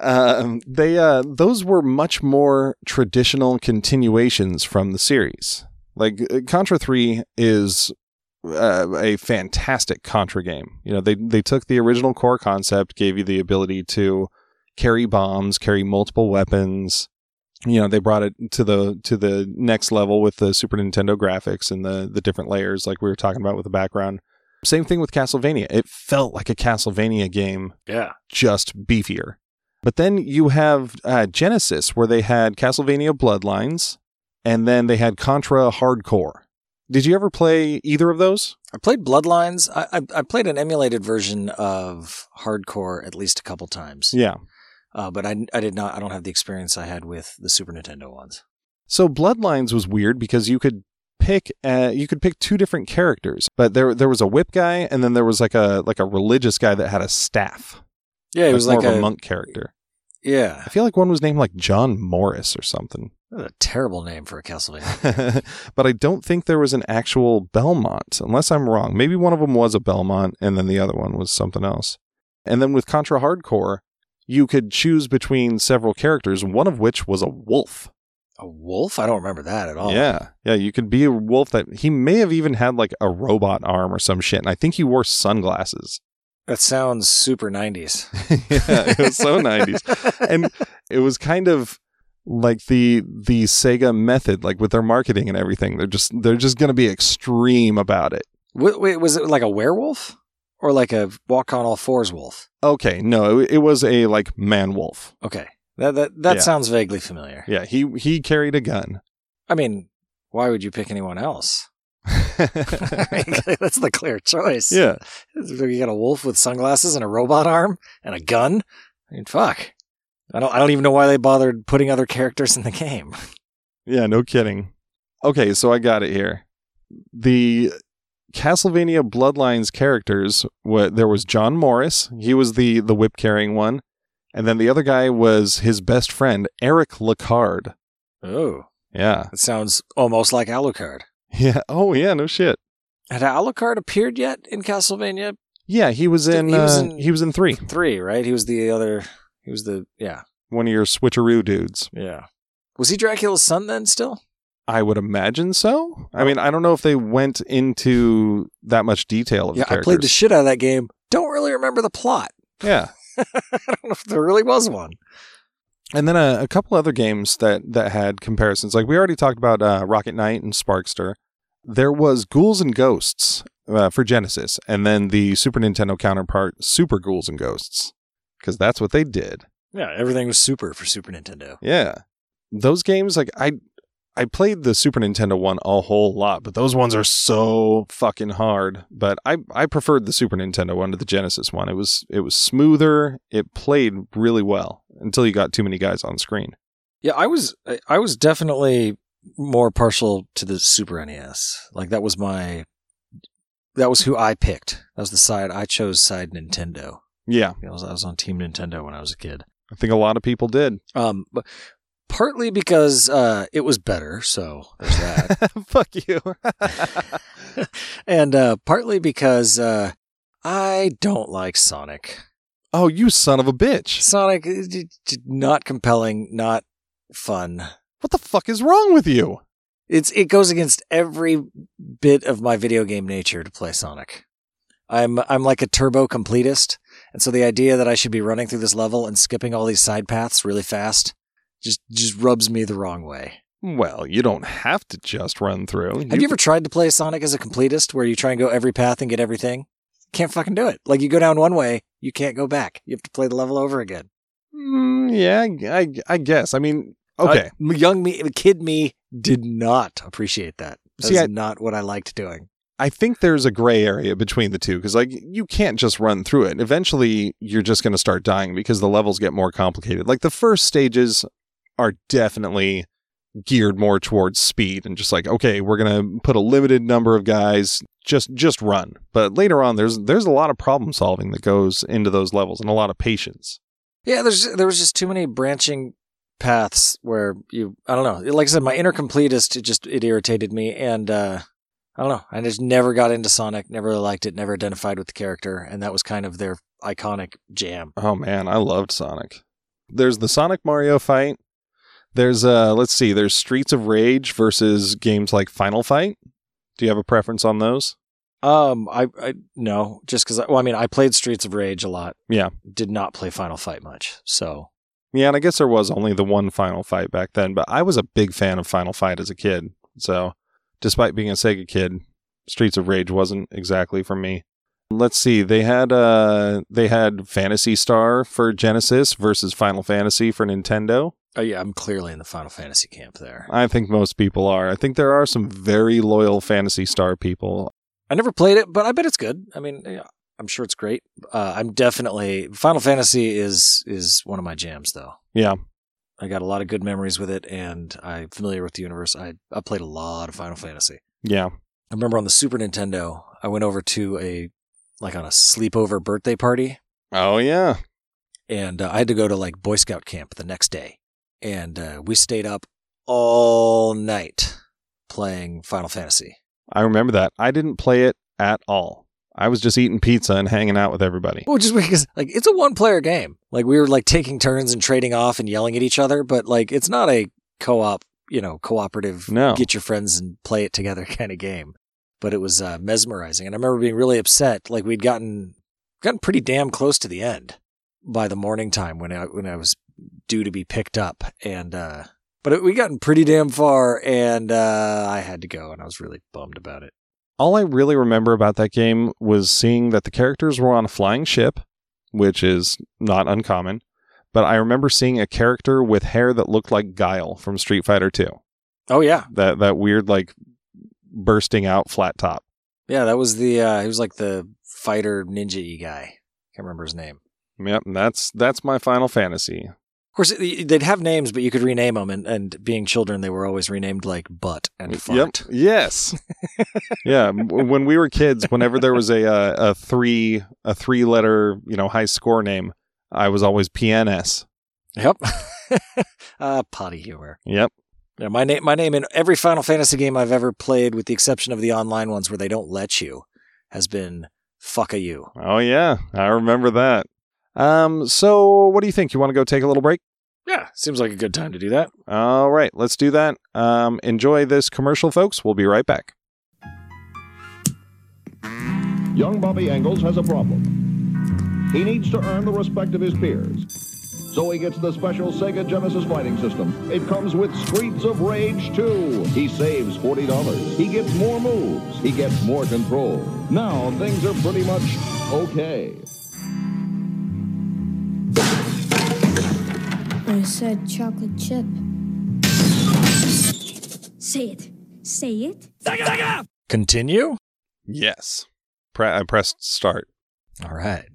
Um, they uh, those were much more traditional continuations from the series. Like uh, Contra Three is uh, a fantastic Contra game. You know, they they took the original core concept, gave you the ability to carry bombs, carry multiple weapons. You know, they brought it to the to the next level with the Super Nintendo graphics and the the different layers, like we were talking about with the background. Same thing with Castlevania. It felt like a Castlevania game Yeah. just beefier. But then you have uh, Genesis, where they had Castlevania Bloodlines, and then they had Contra Hardcore. Did you ever play either of those? I played Bloodlines. I, I, I played an emulated version of Hardcore at least a couple times. Yeah. Uh, but I, I did not, I don't have the experience I had with the Super Nintendo ones. So Bloodlines was weird because you could pick uh, you could pick two different characters, but there there was a whip guy, and then there was like a like a religious guy that had a staff. Yeah, it was more like of a, a, monk character. Yeah. I feel like one was named like John Morris or something. That's a terrible name for a Castlevania. but I don't think there was an actual Belmont, unless I'm wrong. Maybe one of them was a Belmont, and then the other one was something else. And then with Contra Hardcore, you could choose between several characters, one of which was a wolf. a wolf? I don't remember that at all. Yeah, yeah, you could be a wolf that he may have even had like a robot arm or some shit, and I think he wore sunglasses. That sounds super 90s. yeah, it was so 90s. and it was kind of like the the Sega method, like with their marketing and everything. They're just they're just going to be extreme about it. Wait, wait, was it like a werewolf? Or like a walk on all fours wolf? Okay, no, it, it was a like man wolf. Okay. That that, that Yeah. sounds vaguely familiar. Yeah, he he carried a gun. I mean, why would you pick anyone else? That's the clear choice. yeah, You got a wolf with sunglasses and a robot arm and a gun? I mean, fuck. I don't I don't even know why they bothered putting other characters in the game. yeah, no kidding. Okay, so I got it here. The Castlevania Bloodlines characters. What there was John Morris. He was the the whip carrying one, and then the other guy was his best friend Eric Lecarde. Oh. Yeah, That sounds almost like Alucard. Yeah. Oh yeah, no shit. Had Alucard appeared yet in Castlevania Yeah, he was in. He was uh, in- he was in three. 3, right? He was the other he was the yeah. One of your switcheroo dudes. Yeah. Was he Dracula's son then still? I would imagine so. I mean, I don't know if they went into that much detail of Yeah, the I played the shit out of that game. Don't really remember the plot. yeah, I don't know if there really was one. And then a, a couple other games that that had comparisons. Like we already talked about uh, Rocket Knight and Sparkster. There was Ghouls and Ghosts, uh, for Genesis, and then the Super Nintendo counterpart, Super Ghouls and Ghosts, because that's what they did. Yeah, everything was super for Super Nintendo. Yeah, those games like I I played the Super Nintendo one a whole lot, but those ones are so fucking hard. But I I preferred the Super Nintendo one to the Genesis one. It was it was smoother. It played really well until you got too many guys on screen. Yeah, I was I- was definitely more partial to the Super NES. Like that was my that was who I picked. That was the side I chose side Nintendo. Yeah, I was, I was on Team Nintendo when I was a kid. I think a lot of people did. Um, but partly because uh, it was better, so there's that, Fuck you. and uh, partly because uh, I don't like Sonic. oh, you son of a bitch. Sonic, uh, not compelling, not fun. What the fuck is wrong with you? It's it goes against every bit of my video game nature to play Sonic. I'm I'm like a turbo completist, and so the idea that I should be running through this level and skipping all these side paths really fast just just rubs me the wrong way. Well, you don't have to just run through. Have you ever tried to play Sonic as a completist where you try and go every path and get everything? Can't fucking do it. Like you go down one way, you can't go back. You have to play the level over again. Mm, yeah, I, I guess. I mean, okay. Uh, young me, kid me did not appreciate that. That's not what I liked doing. I think there's a gray area between the two because, like, you can't just run through it. Eventually, you're just going to start dying because the levels get more complicated. Like, the first stages are definitely geared more towards speed and just like, okay, we're going to put a limited number of guys, just just run. But later on, there's there's a lot of problem solving that goes into those levels and a lot of patience. Yeah, there's there was just too many branching paths where you I don't know. Like I said, my inner completist it just it irritated me and uh I don't know. I just never got into Sonic, never really liked it, never identified with the character, and that was kind of their iconic jam. Oh man, I loved Sonic. There's the Sonic Mario fight. There's uh let's see, there's Streets of Rage versus games like Final Fight. Do you have a preference on those? Um, I, I no, just because. Well, I mean, I played Streets of Rage a lot. Yeah. did not play Final Fight much. So Yeah, and I guess there was only the one Final Fight back then, but I was a big fan of Final Fight as a kid. So, despite being a Sega kid, Streets of Rage wasn't exactly for me. Let's see, they had uh they had Phantasy Star for Genesis versus Final Fantasy for Nintendo. Oh yeah, I'm clearly in the Final Fantasy camp there. I think most people are. I think there are some very loyal Phantasy Star people. I never played it, but I bet it's good. I mean, yeah, I'm sure it's great. Uh, I'm definitely Final Fantasy is is one of my jams though. Yeah. I got a lot of good memories with it, and I'm familiar with the universe. I I played a lot of Final Fantasy. Yeah. I remember on the Super Nintendo, I went over to a like on a sleepover birthday party, Oh yeah. and uh, I had to go to like Boy Scout camp the next day, and uh, we stayed up all night playing Final Fantasy. I remember that. I didn't play it at all. I was just eating pizza and hanging out with everybody. Which is because like it's a one player game. Like we were like taking turns and trading off and yelling at each other, but like it's not a co op, you know, cooperative No. get your friends and play it together kind of game. But it was uh, mesmerizing. And I remember being really upset. Like we'd gotten gotten pretty damn close to the end by the morning time when I when I was due to be picked up. And uh but it, we gotten pretty damn far and uh I had to go and I was really bummed about it. All I really remember about that game was seeing that the characters were on a flying ship, which is not uncommon. But I remember seeing a character with hair that looked like Guile from Street Fighter 2. Oh yeah. That that weird like bursting out flat top. Yeah, that was the uh he was like the fighter ninja guy. Can't remember his name. Yep, and that's that's my Final Fantasy. Course, they'd have names, but you could rename them. And, and being children, they were always renamed like Butt and Fart. Yep. Yes. yeah. When we were kids, whenever there was a uh, a three a three letter you know high score name, I was always PNS. Yep. uh, potty humor. Yep. Yeah, my name, my name in every Final Fantasy game I've ever played, with the exception of the online ones where they don't let you, has been fuck a you. Oh yeah, I remember that. Um. So, what do you think? You want to go take a little break? Yeah, seems like a good time to do that. All right, let's do that. Um. Enjoy this commercial, folks. We'll be right back. Young Bobby Engels has a problem. He needs to earn the respect of his peers. So he gets the special Sega Genesis fighting system. It comes with Streets of Rage 2. He saves $40. He gets more moves. He gets more control. Now things are pretty much okay. I said chocolate chip. Say it. Say it. Continue. Yes. Pre- I pressed start. All right.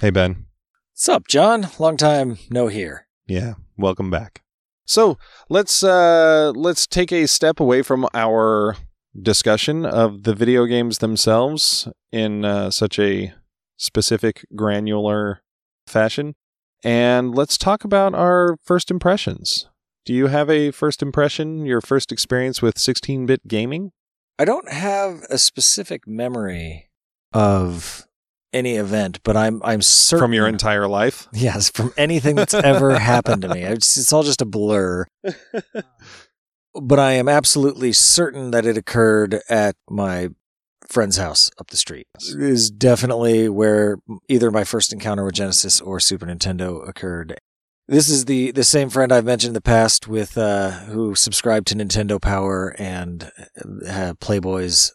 Hey, Ben. What's up, John? Long time no here. Yeah, welcome back. So let's uh, let's take a step away from our discussion of the video games themselves in uh, such a specific, granular fashion, and let's talk about our first impressions. Do you have a first impression, your first experience with 16-bit gaming? I don't have a specific memory of any event, but I'm I'm certain From your entire life? yes from anything that's ever happened to me. It's, it's all just a blur. but I am absolutely certain that it occurred at my friend's house up the street. is definitely where either my first encounter with Genesis or Super Nintendo occurred. This is the the same friend I've mentioned in the past with uh, who subscribed to Nintendo Power and uh, Playboys.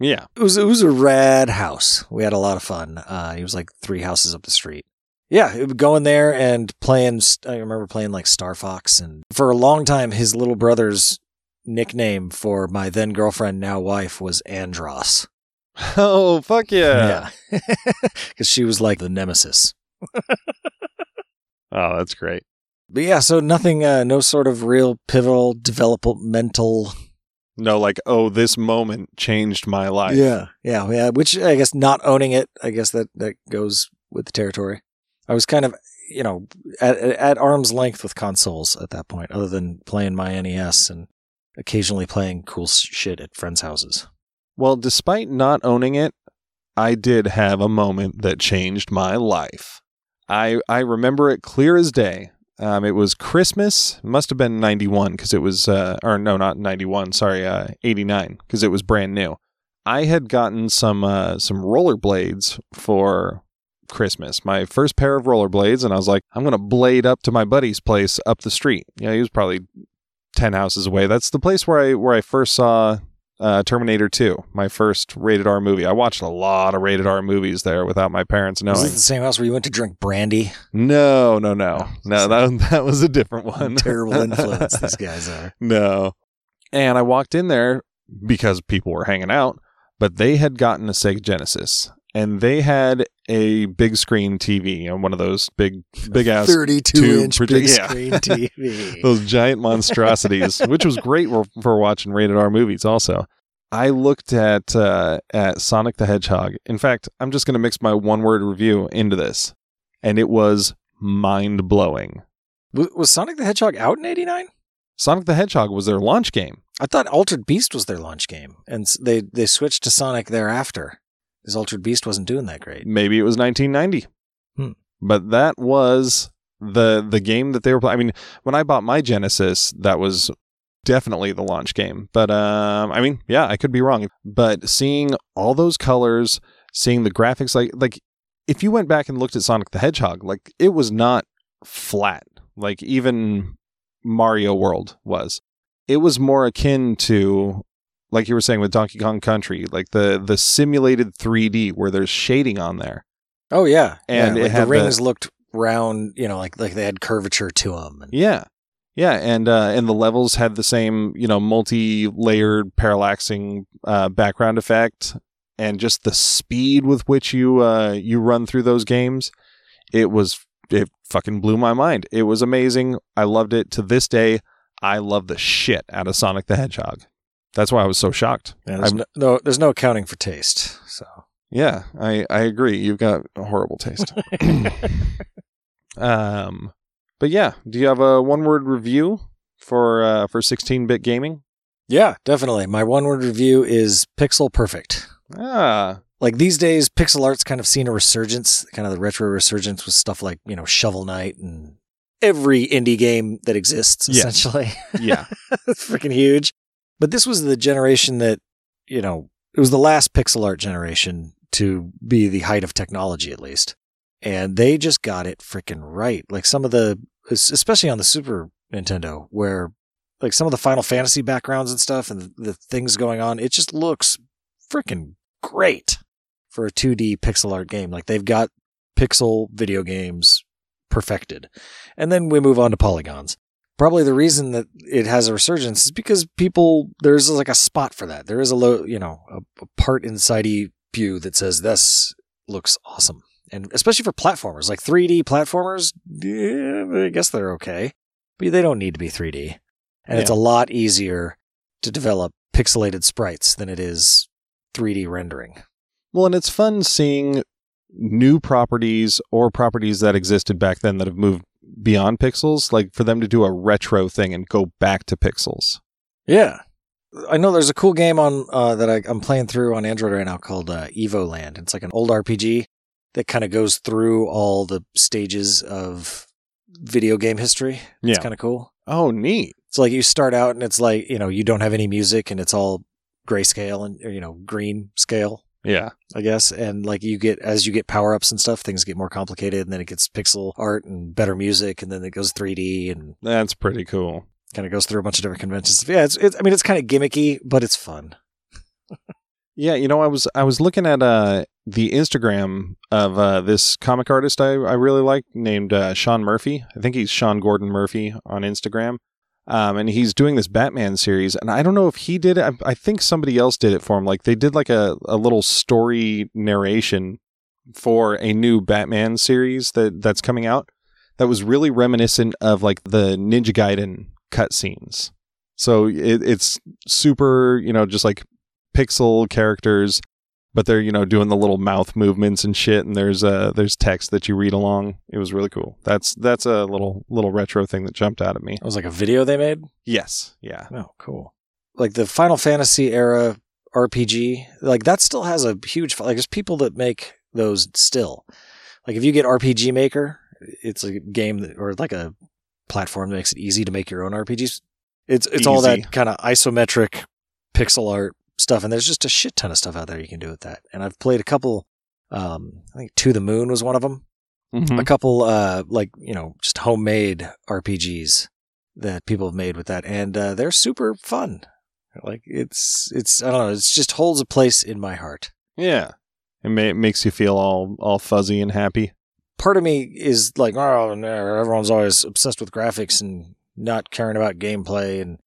Yeah. It was it was a rad house. We had a lot of fun. Uh, he was like three houses up the street. Yeah, it would go in there and playing. I remember playing like Star Fox, and for a long time, his little brother's nickname for my then girlfriend, now wife, was Andross. Oh, fuck yeah. Yeah, because she was like the nemesis. Oh, that's great. But yeah, so nothing, uh, no sort of real pivotal developmental. No, like, oh, this moment changed my life. Yeah, yeah, yeah. Which I guess not owning it, I guess that that goes with the territory. I was kind of, you know, at at arm's length with consoles at that point, other than playing my NES and occasionally playing cool shit at friends' houses. Well, despite not owning it, I did have a moment that changed my life. I I remember it clear as day. Um, it was Christmas, must have been '91 because it was, uh, or no, not '91. Sorry, uh, '89 because it was brand new. I had gotten some uh, some rollerblades for Christmas, my first pair of rollerblades, and I was like, I'm gonna blade up to my buddy's place up the street. Yeah, he was probably ten houses away. That's the place where I where I first saw uh, Terminator 2, my first rated R movie. I watched a lot of rated R movies there without my parents Was knowing. it the same house where you went to drink brandy? No, no, no. No, that, that was a different one. Terrible influence these guys are. No. And I walked in there because people were hanging out, but they had gotten a Sega Genesis and they had a big screen TV on one of those big, big ass, Thirty-two inch proje- big yeah. screen TV. those giant monstrosities, which was great for, for watching rated R movies also. I looked at uh, at Sonic the Hedgehog. In fact, I'm just going to mix my one word review into this, and it was mind blowing. W- was Sonic the Hedgehog out in '89? Sonic the Hedgehog was their launch game. I thought Altered Beast was their launch game, and they they switched to Sonic thereafter. Because Altered Beast wasn't doing that great. Maybe it was 1990, Hmm. but that was the the game that they were playing. I mean, when I bought my Genesis, that was definitely the launch game. But um, I mean, yeah, I could be wrong. But seeing all those colors, seeing the graphics, like like if you went back and looked at Sonic the Hedgehog, like it was not flat, like even Mario World was. It was more akin to like you were saying with Donkey Kong Country, like the the simulated 3D where there's shading on there. Oh yeah, And yeah, like the rings the- looked round, you know, like like they had curvature to them. And, Yeah. Yeah, and uh, and the levels had the same, you know, multi-layered parallaxing uh, background effect, and just the speed with which you uh, you run through those games, it was it fucking blew my mind. It was amazing. I loved it. To this day, I love the shit out of Sonic the Hedgehog. That's why I was so shocked. Yeah, there's no, no, there's no accounting for taste. So Yeah, I, I agree. You've got a horrible taste. um, but yeah, do you have a one word review for uh, for 16 bit gaming? yeah, definitely. My one word review is pixel perfect. Ah, Like these days, pixel art's kind of seen a resurgence, kind of the retro resurgence with stuff like you know Shovel Knight and every indie game that exists. Yes. Essentially, yeah, it's freaking huge. But this was the generation that you know it was the last pixel art generation to be the height of technology, at least. and they just got it freaking right. Like some of the, especially on the Super Nintendo, where like some of the Final Fantasy backgrounds and stuff and the things going on, it just looks freaking great for a 2D pixel art game. Like they've got pixel video games perfected. And then we move on to polygons. Probably the reason that it has a resurgence is because people, there's like a spot for that. There is a low, you know, a, a part inside pew that says this looks awesome. And especially for platformers, like 3D platformers, yeah, I guess they're okay, but they don't need to be 3D. And yeah. it's a lot easier to develop pixelated sprites than it is 3D rendering. Well, and it's fun seeing new properties or properties that existed back then that have moved beyond pixels, like for them to do a retro thing and go back to pixels. Yeah. I know there's a cool game on uh, that I, am playing through on Android right now called uh, Evoland. It's like an old RPG that kind of goes through all the stages of video game history. It's yeah. kind of cool. Oh, neat. It's like you start out and it's like, you know, you don't have any music and it's all grayscale and, or, you know, green scale. Yeah. I guess. And like you get, as you get power ups and stuff, things get more complicated and then it gets pixel art and better music and then it goes 3D and. That's pretty cool. Kind of goes through a bunch of different conventions. Yeah. It's, it's I mean, it's kind of gimmicky, but it's fun. yeah. You know, I was, I was looking at, uh, the Instagram of uh, this comic artist I, I really like named uh, Sean Murphy. I think he's Sean Gordon Murphy on Instagram. Um, and he's doing this Batman series, and I don't know if he did it. I, I, think somebody else did it for him. Like they did like a, a little story narration for a new Batman series that that's coming out. That was really reminiscent of like the Ninja Gaiden cutscenes. So it, it's super, you know, just like pixel characters but they're you know doing the little mouth movements and shit and there's uh there's text that you read along. It was really cool. That's that's a little little retro thing that jumped out at me. It was like a video they made? Yes. Yeah. Oh cool. Like the final fantasy era rpg like that still has a huge like there's people that make those still. Like if you get rpg maker it's a game that, or like a platform that makes it easy to make your own rpgs it's it's easy. all that kind of isometric pixel art stuff, and there's just a shit ton of stuff out there you can do with that. And I've played a couple. Um, I think To the Moon was one of them. Mm-hmm. A couple, uh, like you know, just homemade RPGs that people have made with that, and uh, they're super fun. Like it's it's I don't know, it just holds a place in my heart. Yeah, it, may, it makes you feel all all fuzzy and happy. Part of me is like, oh, everyone's always obsessed with graphics and not caring about gameplay and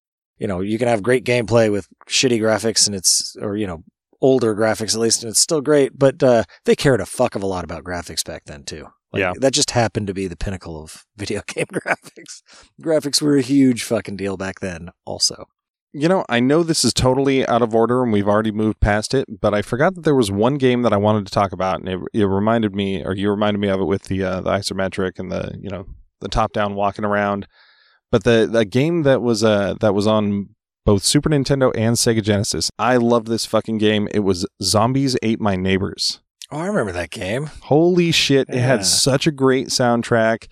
you know, you can have great gameplay with shitty graphics and it's, or, you know, older graphics at least, and it's still great, but uh, they cared a fuck of a lot about graphics back then too. Like, yeah. That just happened to be the pinnacle of video game graphics. graphics were a huge fucking deal back then also. You know, I know this is totally out of order and we've already moved past it, but I forgot that there was one game that I wanted to talk about, and it, it reminded me, or you reminded me of it with the uh, the isometric and the you know the top down walking around. But the the game that was uh that was on both Super Nintendo and Sega Genesis. I love this fucking game. It was Zombies Ate My Neighbors. Oh, I remember that game. Holy shit. Yeah. It had such a great soundtrack.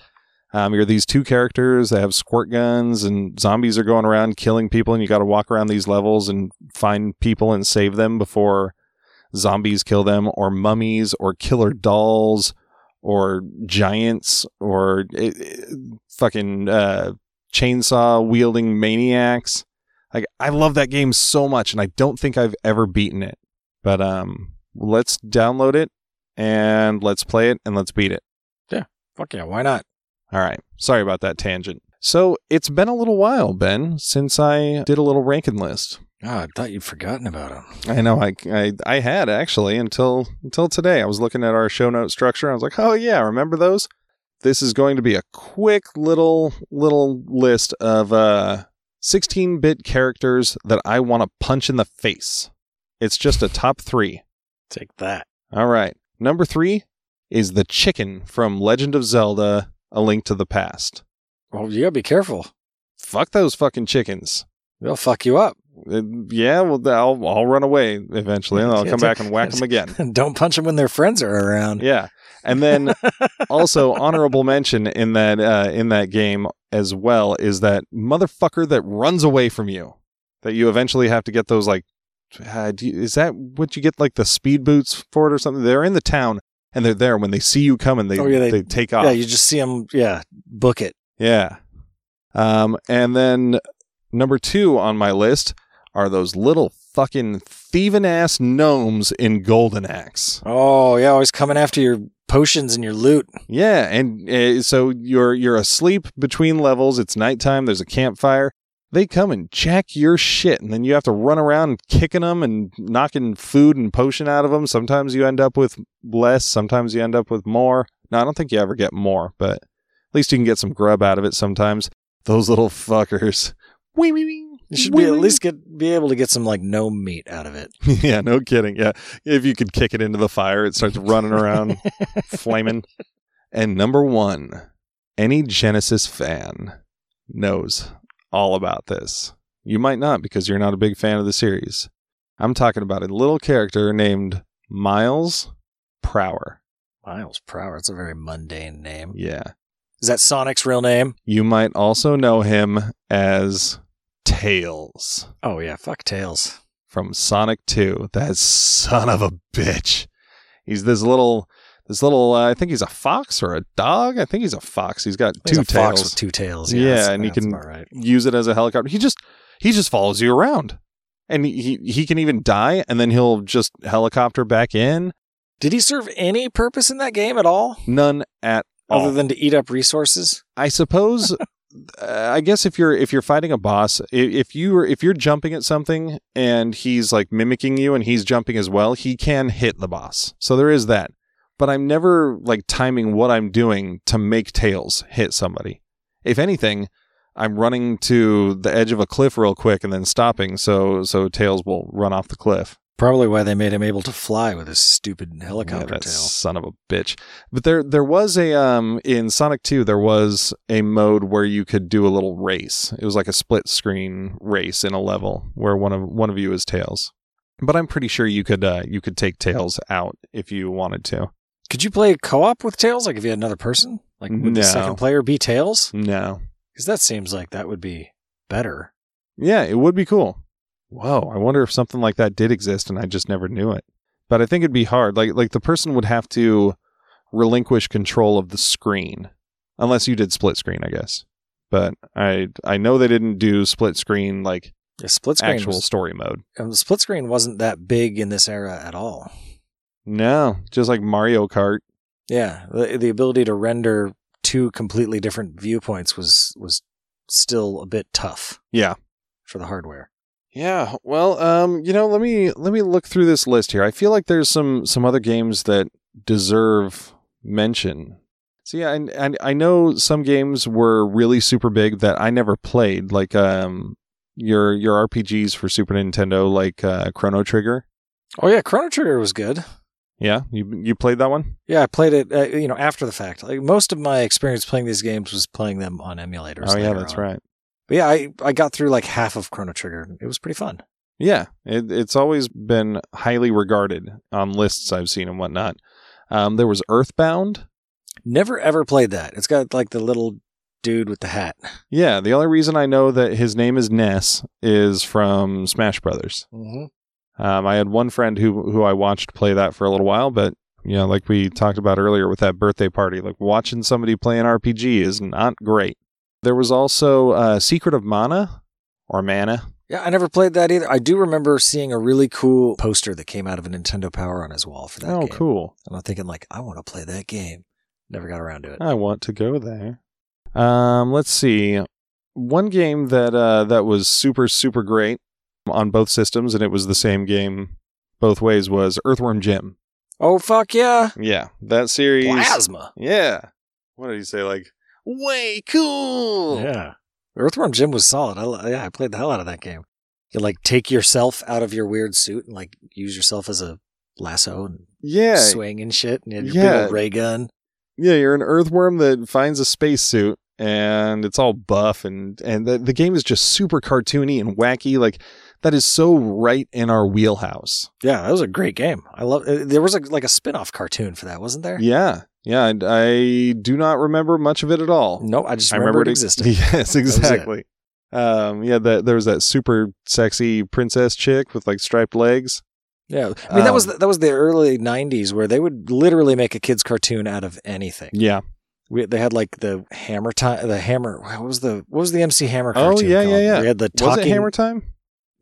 Um, you're these two characters that have squirt guns, and zombies are going around killing people, and you got to walk around these levels and find people and save them before zombies kill them, or mummies, or killer dolls, or giants, or it, it, fucking uh, chainsaw wielding maniacs. Like I love that game so much, and I don't think I've ever beaten it. But um, let's download it and let's play it and let's beat it. Yeah, fuck yeah, why not? All right, sorry about that tangent. So it's been a little while, Ben, since I did a little ranking list. Oh, I thought you'd forgotten about them. I know, I, I I had actually until until today. I was looking at our show note structure. I was like, oh yeah, remember those? This is going to be a quick little little list of uh 16 bit characters that I want to punch in the face. It's just a top three. Take that. All right. Number three is the chicken from Legend of Zelda A Link to the Past. Well, you gotta be careful. Fuck those fucking chickens. They'll fuck you up. Uh, yeah, well, I'll, I'll run away eventually and I'll come back and whack them again. Don't punch them when their friends are around. Yeah. And then also honorable mention in that uh, in that game as well is that motherfucker that runs away from you. That you eventually have to get those like uh, you, is that what you get like the speed boots for it or something? They're in the town and they're there when they see you coming. They Oh, yeah, they, they- take off. Yeah, you just see them. Yeah, book it. Yeah. Um, and then number two on my list are those little fucking thieving ass gnomes in Golden Axe. Oh yeah, always coming after your potions and your loot. Yeah, and uh, so you're you're asleep between levels. It's nighttime. There's a campfire. They come and jack your shit, and then you have to run around kicking them and knocking food and potion out of them. Sometimes you end up with less. Sometimes you end up with more. No, I don't think you ever get more, but at least you can get some grub out of it. Sometimes those little fuckers. Wee wee wee. You should be at least get be able to get some like gnome meat out of it. yeah, no kidding. Yeah, if you could kick it into the fire, it starts running around, flaming. And number one, any Genesis fan knows all about this. You might not because you're not a big fan of the series. I'm talking about a little character named Miles Prower. Miles Prower. It's a very mundane name. Yeah. Is that Sonic's real name? You might also know him as Tails Oh yeah, fuck Tails. from Sonic 2. That son of a bitch. He's this little this little uh, I think he's a fox or a dog. I think he's a fox. He's got He's two a fox tails. with two tails. Yeah, Yeah, and he can- right. use it as a helicopter. He just he just follows you around. And he he can even die and then he'll just helicopter back in. Did he serve any purpose in that game at all, None at all. other than to eat up resources? I suppose. uh, I guess if you're if you're fighting a boss, if you are if you're jumping at something and he's like mimicking you and he's jumping as well, he can hit the boss. So there is that. But I'm never like timing what I'm doing to make Tails hit somebody. If anything, I'm running to the edge of a cliff real quick and then stopping so so Tails will run off the cliff. Probably why they made him able to fly with his stupid helicopter Yeah, tail. son of a bitch. But there there was a um in Sonic 2 there was a mode where you could do a little race. It was like a split screen race in a level where one of one of you is Tails. But I'm pretty sure you could uh you could take Tails out if you wanted to. Could you play co-op with Tails? Like if you had another person, like would No. the second player be Tails? No. Because that seems like that would be better. Yeah, it would be cool. Whoa, I wonder if something like that did exist and I just never knew it. But I think it'd be hard. Like like the person would have to relinquish control of the screen unless you did split screen, I guess. But I I know they didn't do split screen like split screen actual was, story mode. and the split screen wasn't that big in this era at all. No, just like Mario Kart. Yeah, the, the ability to render two completely different viewpoints was was still a bit tough Yeah. for the hardware. Yeah, well, um, you know, let me let me look through this list here. I feel like there's some some other games that deserve mention. So yeah, and, and I know some games were really super big that I never played, like um your your RPGs for Super Nintendo, like uh, Chrono Trigger. Oh yeah, Chrono Trigger was good. Yeah, you you played that one? Yeah, I played it. Uh, you know, after the fact. Like most of my experience playing these games was playing them on emulators. oh yeah, that's on. right. But yeah, I I got through like half of Chrono Trigger. It was pretty fun. Yeah, it, it's always been highly regarded on lists I've seen and whatnot. Um, there was Earthbound. Never ever played that. It's got like the little dude with the hat. Yeah, the only reason I know that his name is Ness is from Smash Brothers. Mm-hmm. Um, I had one friend who who I watched play that for a little while, but you know, like we talked about earlier with that birthday party, like watching somebody play an RPG is not great. There was also uh, Secret of Mana or Mana. Yeah, I never played that either. I do remember seeing a really cool poster that came out of a Nintendo Power on his wall for that game. oh, game. cool! And I'm thinking like, I want to play that game. Never got around to it. I want to go there. Um, let's see. One game that uh, that was super super great on both systems, and it was the same game both ways was Earthworm Jim. Oh fuck yeah! Yeah, that series. Plasma. Yeah. What did he say? Like, way cool. Yeah. Earthworm Jim was solid. I, yeah, I played the hell out of that game. You like take yourself out of your weird suit and like use yourself as a lasso and Yeah. swing and shit. And you Yeah. big ray gun. Yeah, you're an earthworm that finds a spacesuit and it's all buff and and the, the game is just super cartoony and wacky like that is so right in our wheelhouse. Yeah, that was a great game. I love. uh, There was a, like a spin-off cartoon for that, wasn't there? Yeah. Yeah, and I do not remember much of it at all. No, I just I remember, it ex- existed. Yes, exactly. Um, yeah, that there was that super sexy princess chick with like striped legs. Yeah, I mean that was Um, the, that was the early '90s where they would literally make a kids cartoon out of anything. Yeah. We, they had like the Hammer time, the Hammer. What was the what was the MC Hammer? Oh, Cartoon yeah, yeah, called? yeah. We had the Was talking it Hammer Time?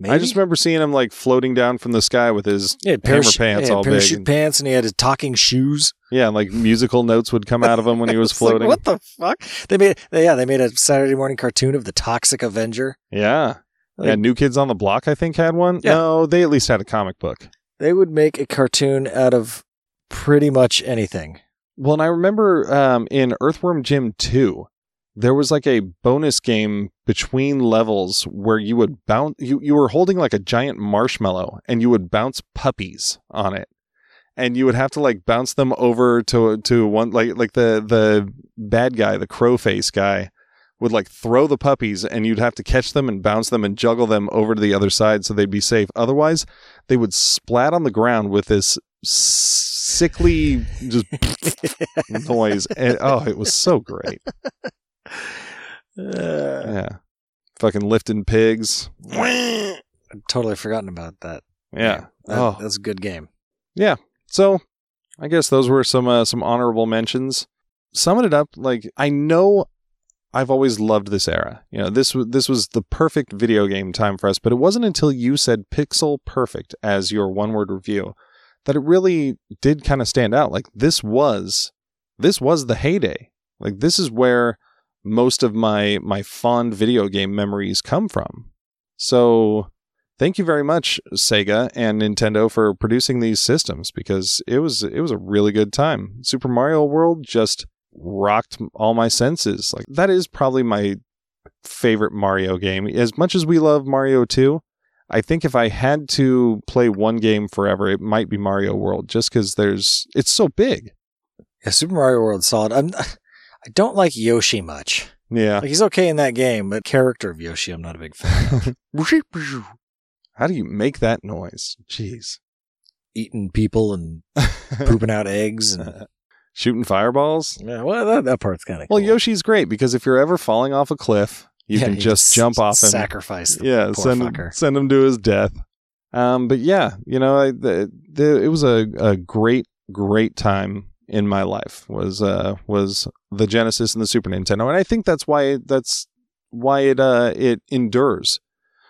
Maybe? I just remember seeing him like floating down from the sky with his hammer parachute, pants all parachute and- pants, and he had his talking shoes. yeah, and, like musical notes would come out of him when he was It's like, floating. what the fuck? They made they, yeah, they made a Saturday morning cartoon of the Toxic Avenger. Yeah. Like- yeah, New Kids on the Block, I think, had one. Yeah. No, they at least had a comic book. They would make a cartoon out of pretty much anything. Well, and I remember um, in Earthworm Jim 2, there was like a bonus game between levels where you would bounce, you, you were holding like a giant marshmallow and you would bounce puppies on it. And you would have to like bounce them over to to one like like the the bad guy, the crow face guy, would like throw the puppies and you'd have to catch them and bounce them and juggle them over to the other side so they'd be safe. Otherwise, they would splat on the ground with this sickly just noise. And, oh, it was so great. Uh, Yeah. Fucking lifting pigs. I'd totally forgotten about that. Yeah. That- Oh. that's a good game. Yeah. So, I guess those were some uh, some honorable mentions. Summing it up, like I know I've always loved this era. You know, this was this was the perfect video game time for us, but it wasn't until you said Pixel Perfect as your one word review that it really did kind of stand out. Like this was this was the heyday. Like this is where most of my my fond video game memories come from. So thank you very much Sega and Nintendo for producing these systems because it was it was a really good time. Super Mario World just rocked all my senses. Like that is probably my favorite Mario game. As much as we love Mario 2, I think if I had to play one game forever, it might be Mario World just cuz there's it's so big. Yeah, Super Mario World solid. I'm I don't like Yoshi much. Yeah. Like he's okay in that game, but character of Yoshi, I'm not a big fan. How do you make that noise? Jeez. Eating people and pooping out eggs and Shooting fireballs? yeah, well, that, that part's kind of Well, cool. Yoshi's great because if you're ever falling off a cliff, you Yeah, can you just s- jump off and sacrifice. The yeah, poor send fucker. send him to his death. Um, but yeah, you know, I, the, the, it was a, a great great time in my life was uh was the Genesis and the Super Nintendo, and I think that's why that's why it uh it endures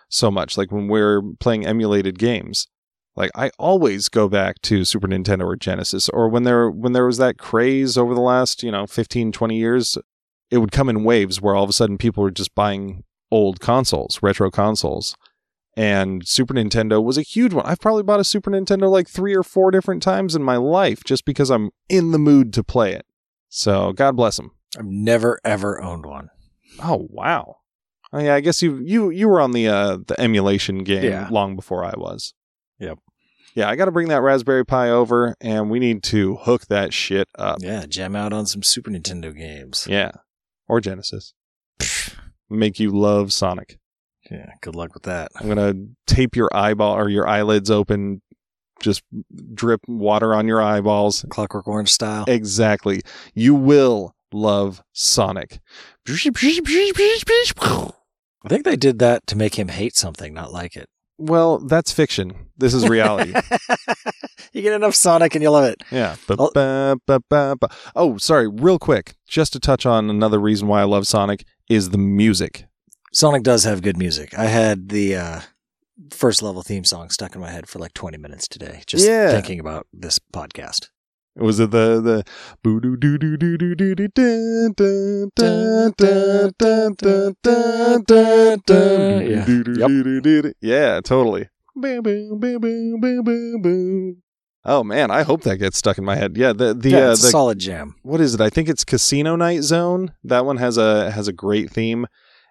so much. Like when we're playing emulated games, like I always go back to Super Nintendo or Genesis, or when there when there was that craze over the last you know 15, 20 years, it would come in waves where all of a sudden people were just buying old consoles, retro consoles. And Super Nintendo was a huge one. I've probably bought a Super Nintendo like three or four different times in my life just because I'm in the mood to play it. So God bless them. I've never ever owned one. Oh wow. Oh yeah, I guess you you you were on the uh the emulation game Yeah. long before I was. Yep. Yeah, I got to bring that Raspberry Pi over, and we need to hook that shit up. Yeah, jam out on some Super Nintendo games. Yeah, or Genesis. Make you love Sonic. Yeah, good luck with that. I'm gonna tape your eyeball or your eyelids open, just drip water on your eyeballs. Clockwork Orange style. Exactly. You will love Sonic. I think they did that to make him hate something, not like it. Well, that's fiction. This is reality. you get enough Sonic and you'll love it. Yeah. Oh. Oh, sorry. Real quick, just to touch on another reason why I love Sonic is the music. Sonic does have good music. I had the uh, first level theme song stuck in my head for like 20 minutes today, just Yeah. thinking about this podcast. Was it the the boo doo doo doo doo doo doo doo dun dun dun dun dun dun dun dun dun Yeah. doo doo Yep. doo doo doo doo. Yeah, totally. Boom boom boom boom boom boom boom. Oh man, I hope that gets stuck in my head. Yeah, the the yeah, uh, it's a the solid jam. what is it? I think it's Casino Night Zone. That one has a has a great theme.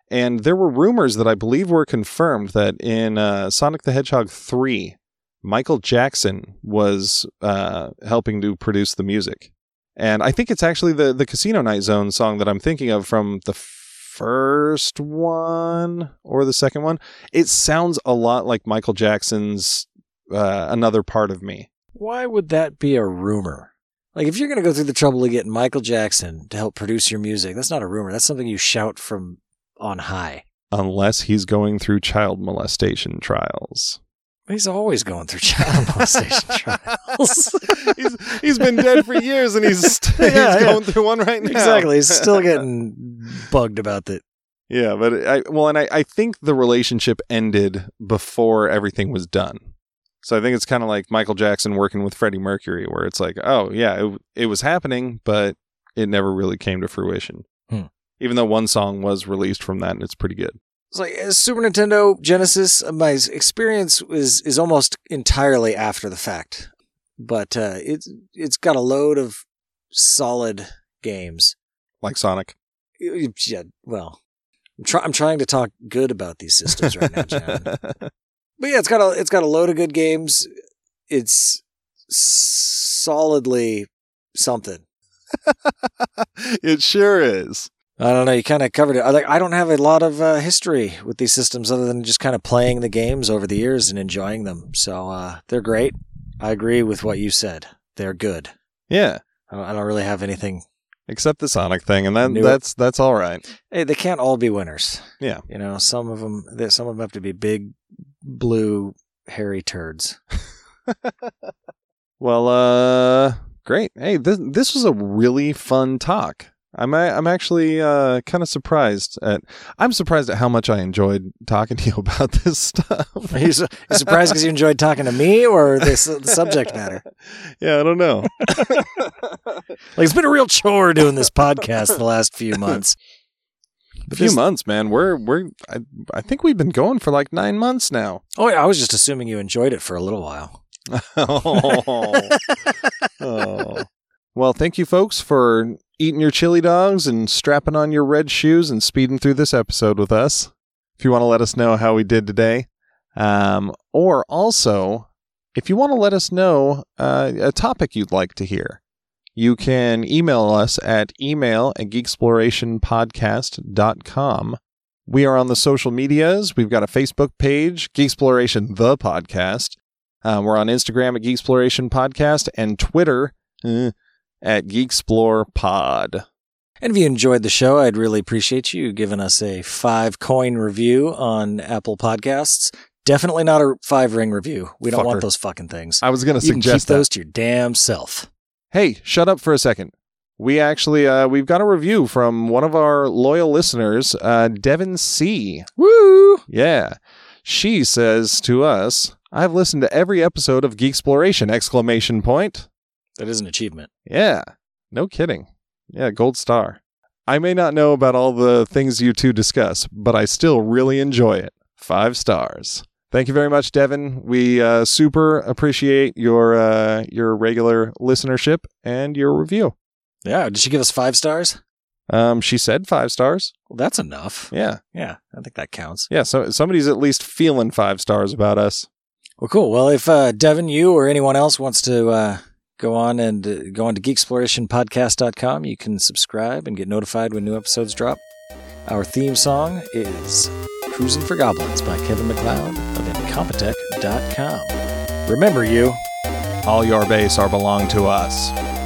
And there were rumors that I believe were confirmed that in uh, Sonic the Hedgehog 3, Michael Jackson was uh, helping to produce the music. And I think it's actually the, the Casino Night Zone song that I'm thinking of from the first one or the second one. It sounds a lot like Michael Jackson's uh, Another Part of Me. Why would that be a rumor? Like, if you're going to go through the trouble of getting Michael Jackson to help produce your music, that's not a rumor. That's something you shout from on high. Unless he's going through child molestation trials. He's always going through child molestation trials. he's, he's been dead for years and he's, st- he's Yeah, yeah. going through one right now. exactly. He's still getting bugged about it. Yeah, but I well, and I, I think the relationship ended before everything was done. So I think it's kind of like Michael Jackson working with Freddie Mercury, where it's like, oh yeah, it, it was happening, but it never really came to fruition. Hmm. Even though one song was released from that, and it's pretty good. It's like uh, Super Nintendo, Genesis. uh, My experience is is almost entirely after the fact, but uh, it's it's got a load of solid games. Like Sonic. Yeah, well, I'm, try- I'm trying to talk good about these systems right now, John. but yeah, it's got a it's got a load of good games. It's solidly something. it sure is. I don't know. You kind of covered it. I like. I don't have a lot of uh, history with these systems other than just kind of playing the games over the years and enjoying them. So uh, they're great. I agree with what you said. They're good. Yeah, I don't, I don't really have anything. except the Sonic thing, and that that's that's all right. Hey, they can't all be winners. Yeah. You know, some of them. there- Some of them have to be big, blue, hairy turds. Well, uh, great. Hey, this this was a really fun talk. I'm I'm actually uh, kind of surprised at I'm surprised at how much I enjoyed talking to you about this stuff. Are you, su- you surprised because you enjoyed talking to me or the, the subject matter? yeah, I don't know. Like it's been a real chore doing this podcast the last few months. A few Just- months, man. We're we're I, I think we've been going for like nine months now. Oh, yeah, I was just assuming you enjoyed it for a little while. oh. Oh. Well, thank you, folks, for eating your chili dogs and strapping on your red shoes and speeding through this episode with us. If you want to let us know how we did today, um, or also if you want to let us know uh, a topic you'd like to hear, you can email us at email at geeksplorationpodcast.com. We are on the social medias. We've got a Facebook page, Geeksploration the Podcast. Um, we're on Instagram at Geeksploration Podcast and Twitter eh, at Geeksplore Pod. And if you enjoyed the show, I'd really appreciate you giving us a five coin review on Apple Podcasts. Definitely not a five ring review. We don't Fucker. want those fucking things. I was going to You can keep suggest that. those to your damn self. Hey, shut up for a second. We actually uh, we've got a review from one of our loyal listeners, uh, Devin C. Woo! Yeah, she says to us, "I've listened to every episode of Geeksploration!" Exclamation point. That is an achievement. Yeah, no kidding. Yeah, gold star. I may not know about all the things you two discuss, but I still really enjoy it. Five stars. Thank you very much, Devin. We uh, super appreciate your uh, your regular listenership and your review. Yeah. Did she give us five stars? Um, she said five stars. Well, that's enough. Yeah, Yeah, I think that counts. yeah. So somebody's at least feeling five stars about us. Well, cool. Well, if uh, Devin, you or anyone else wants to uh, go on and uh, go on to geeksplorationpodcast.com, you can subscribe and get notified when new episodes drop. Our theme song is Cruising for Goblins by Kevin MacLeod of Incompetech.com. Remember, you. All your base are belong to us.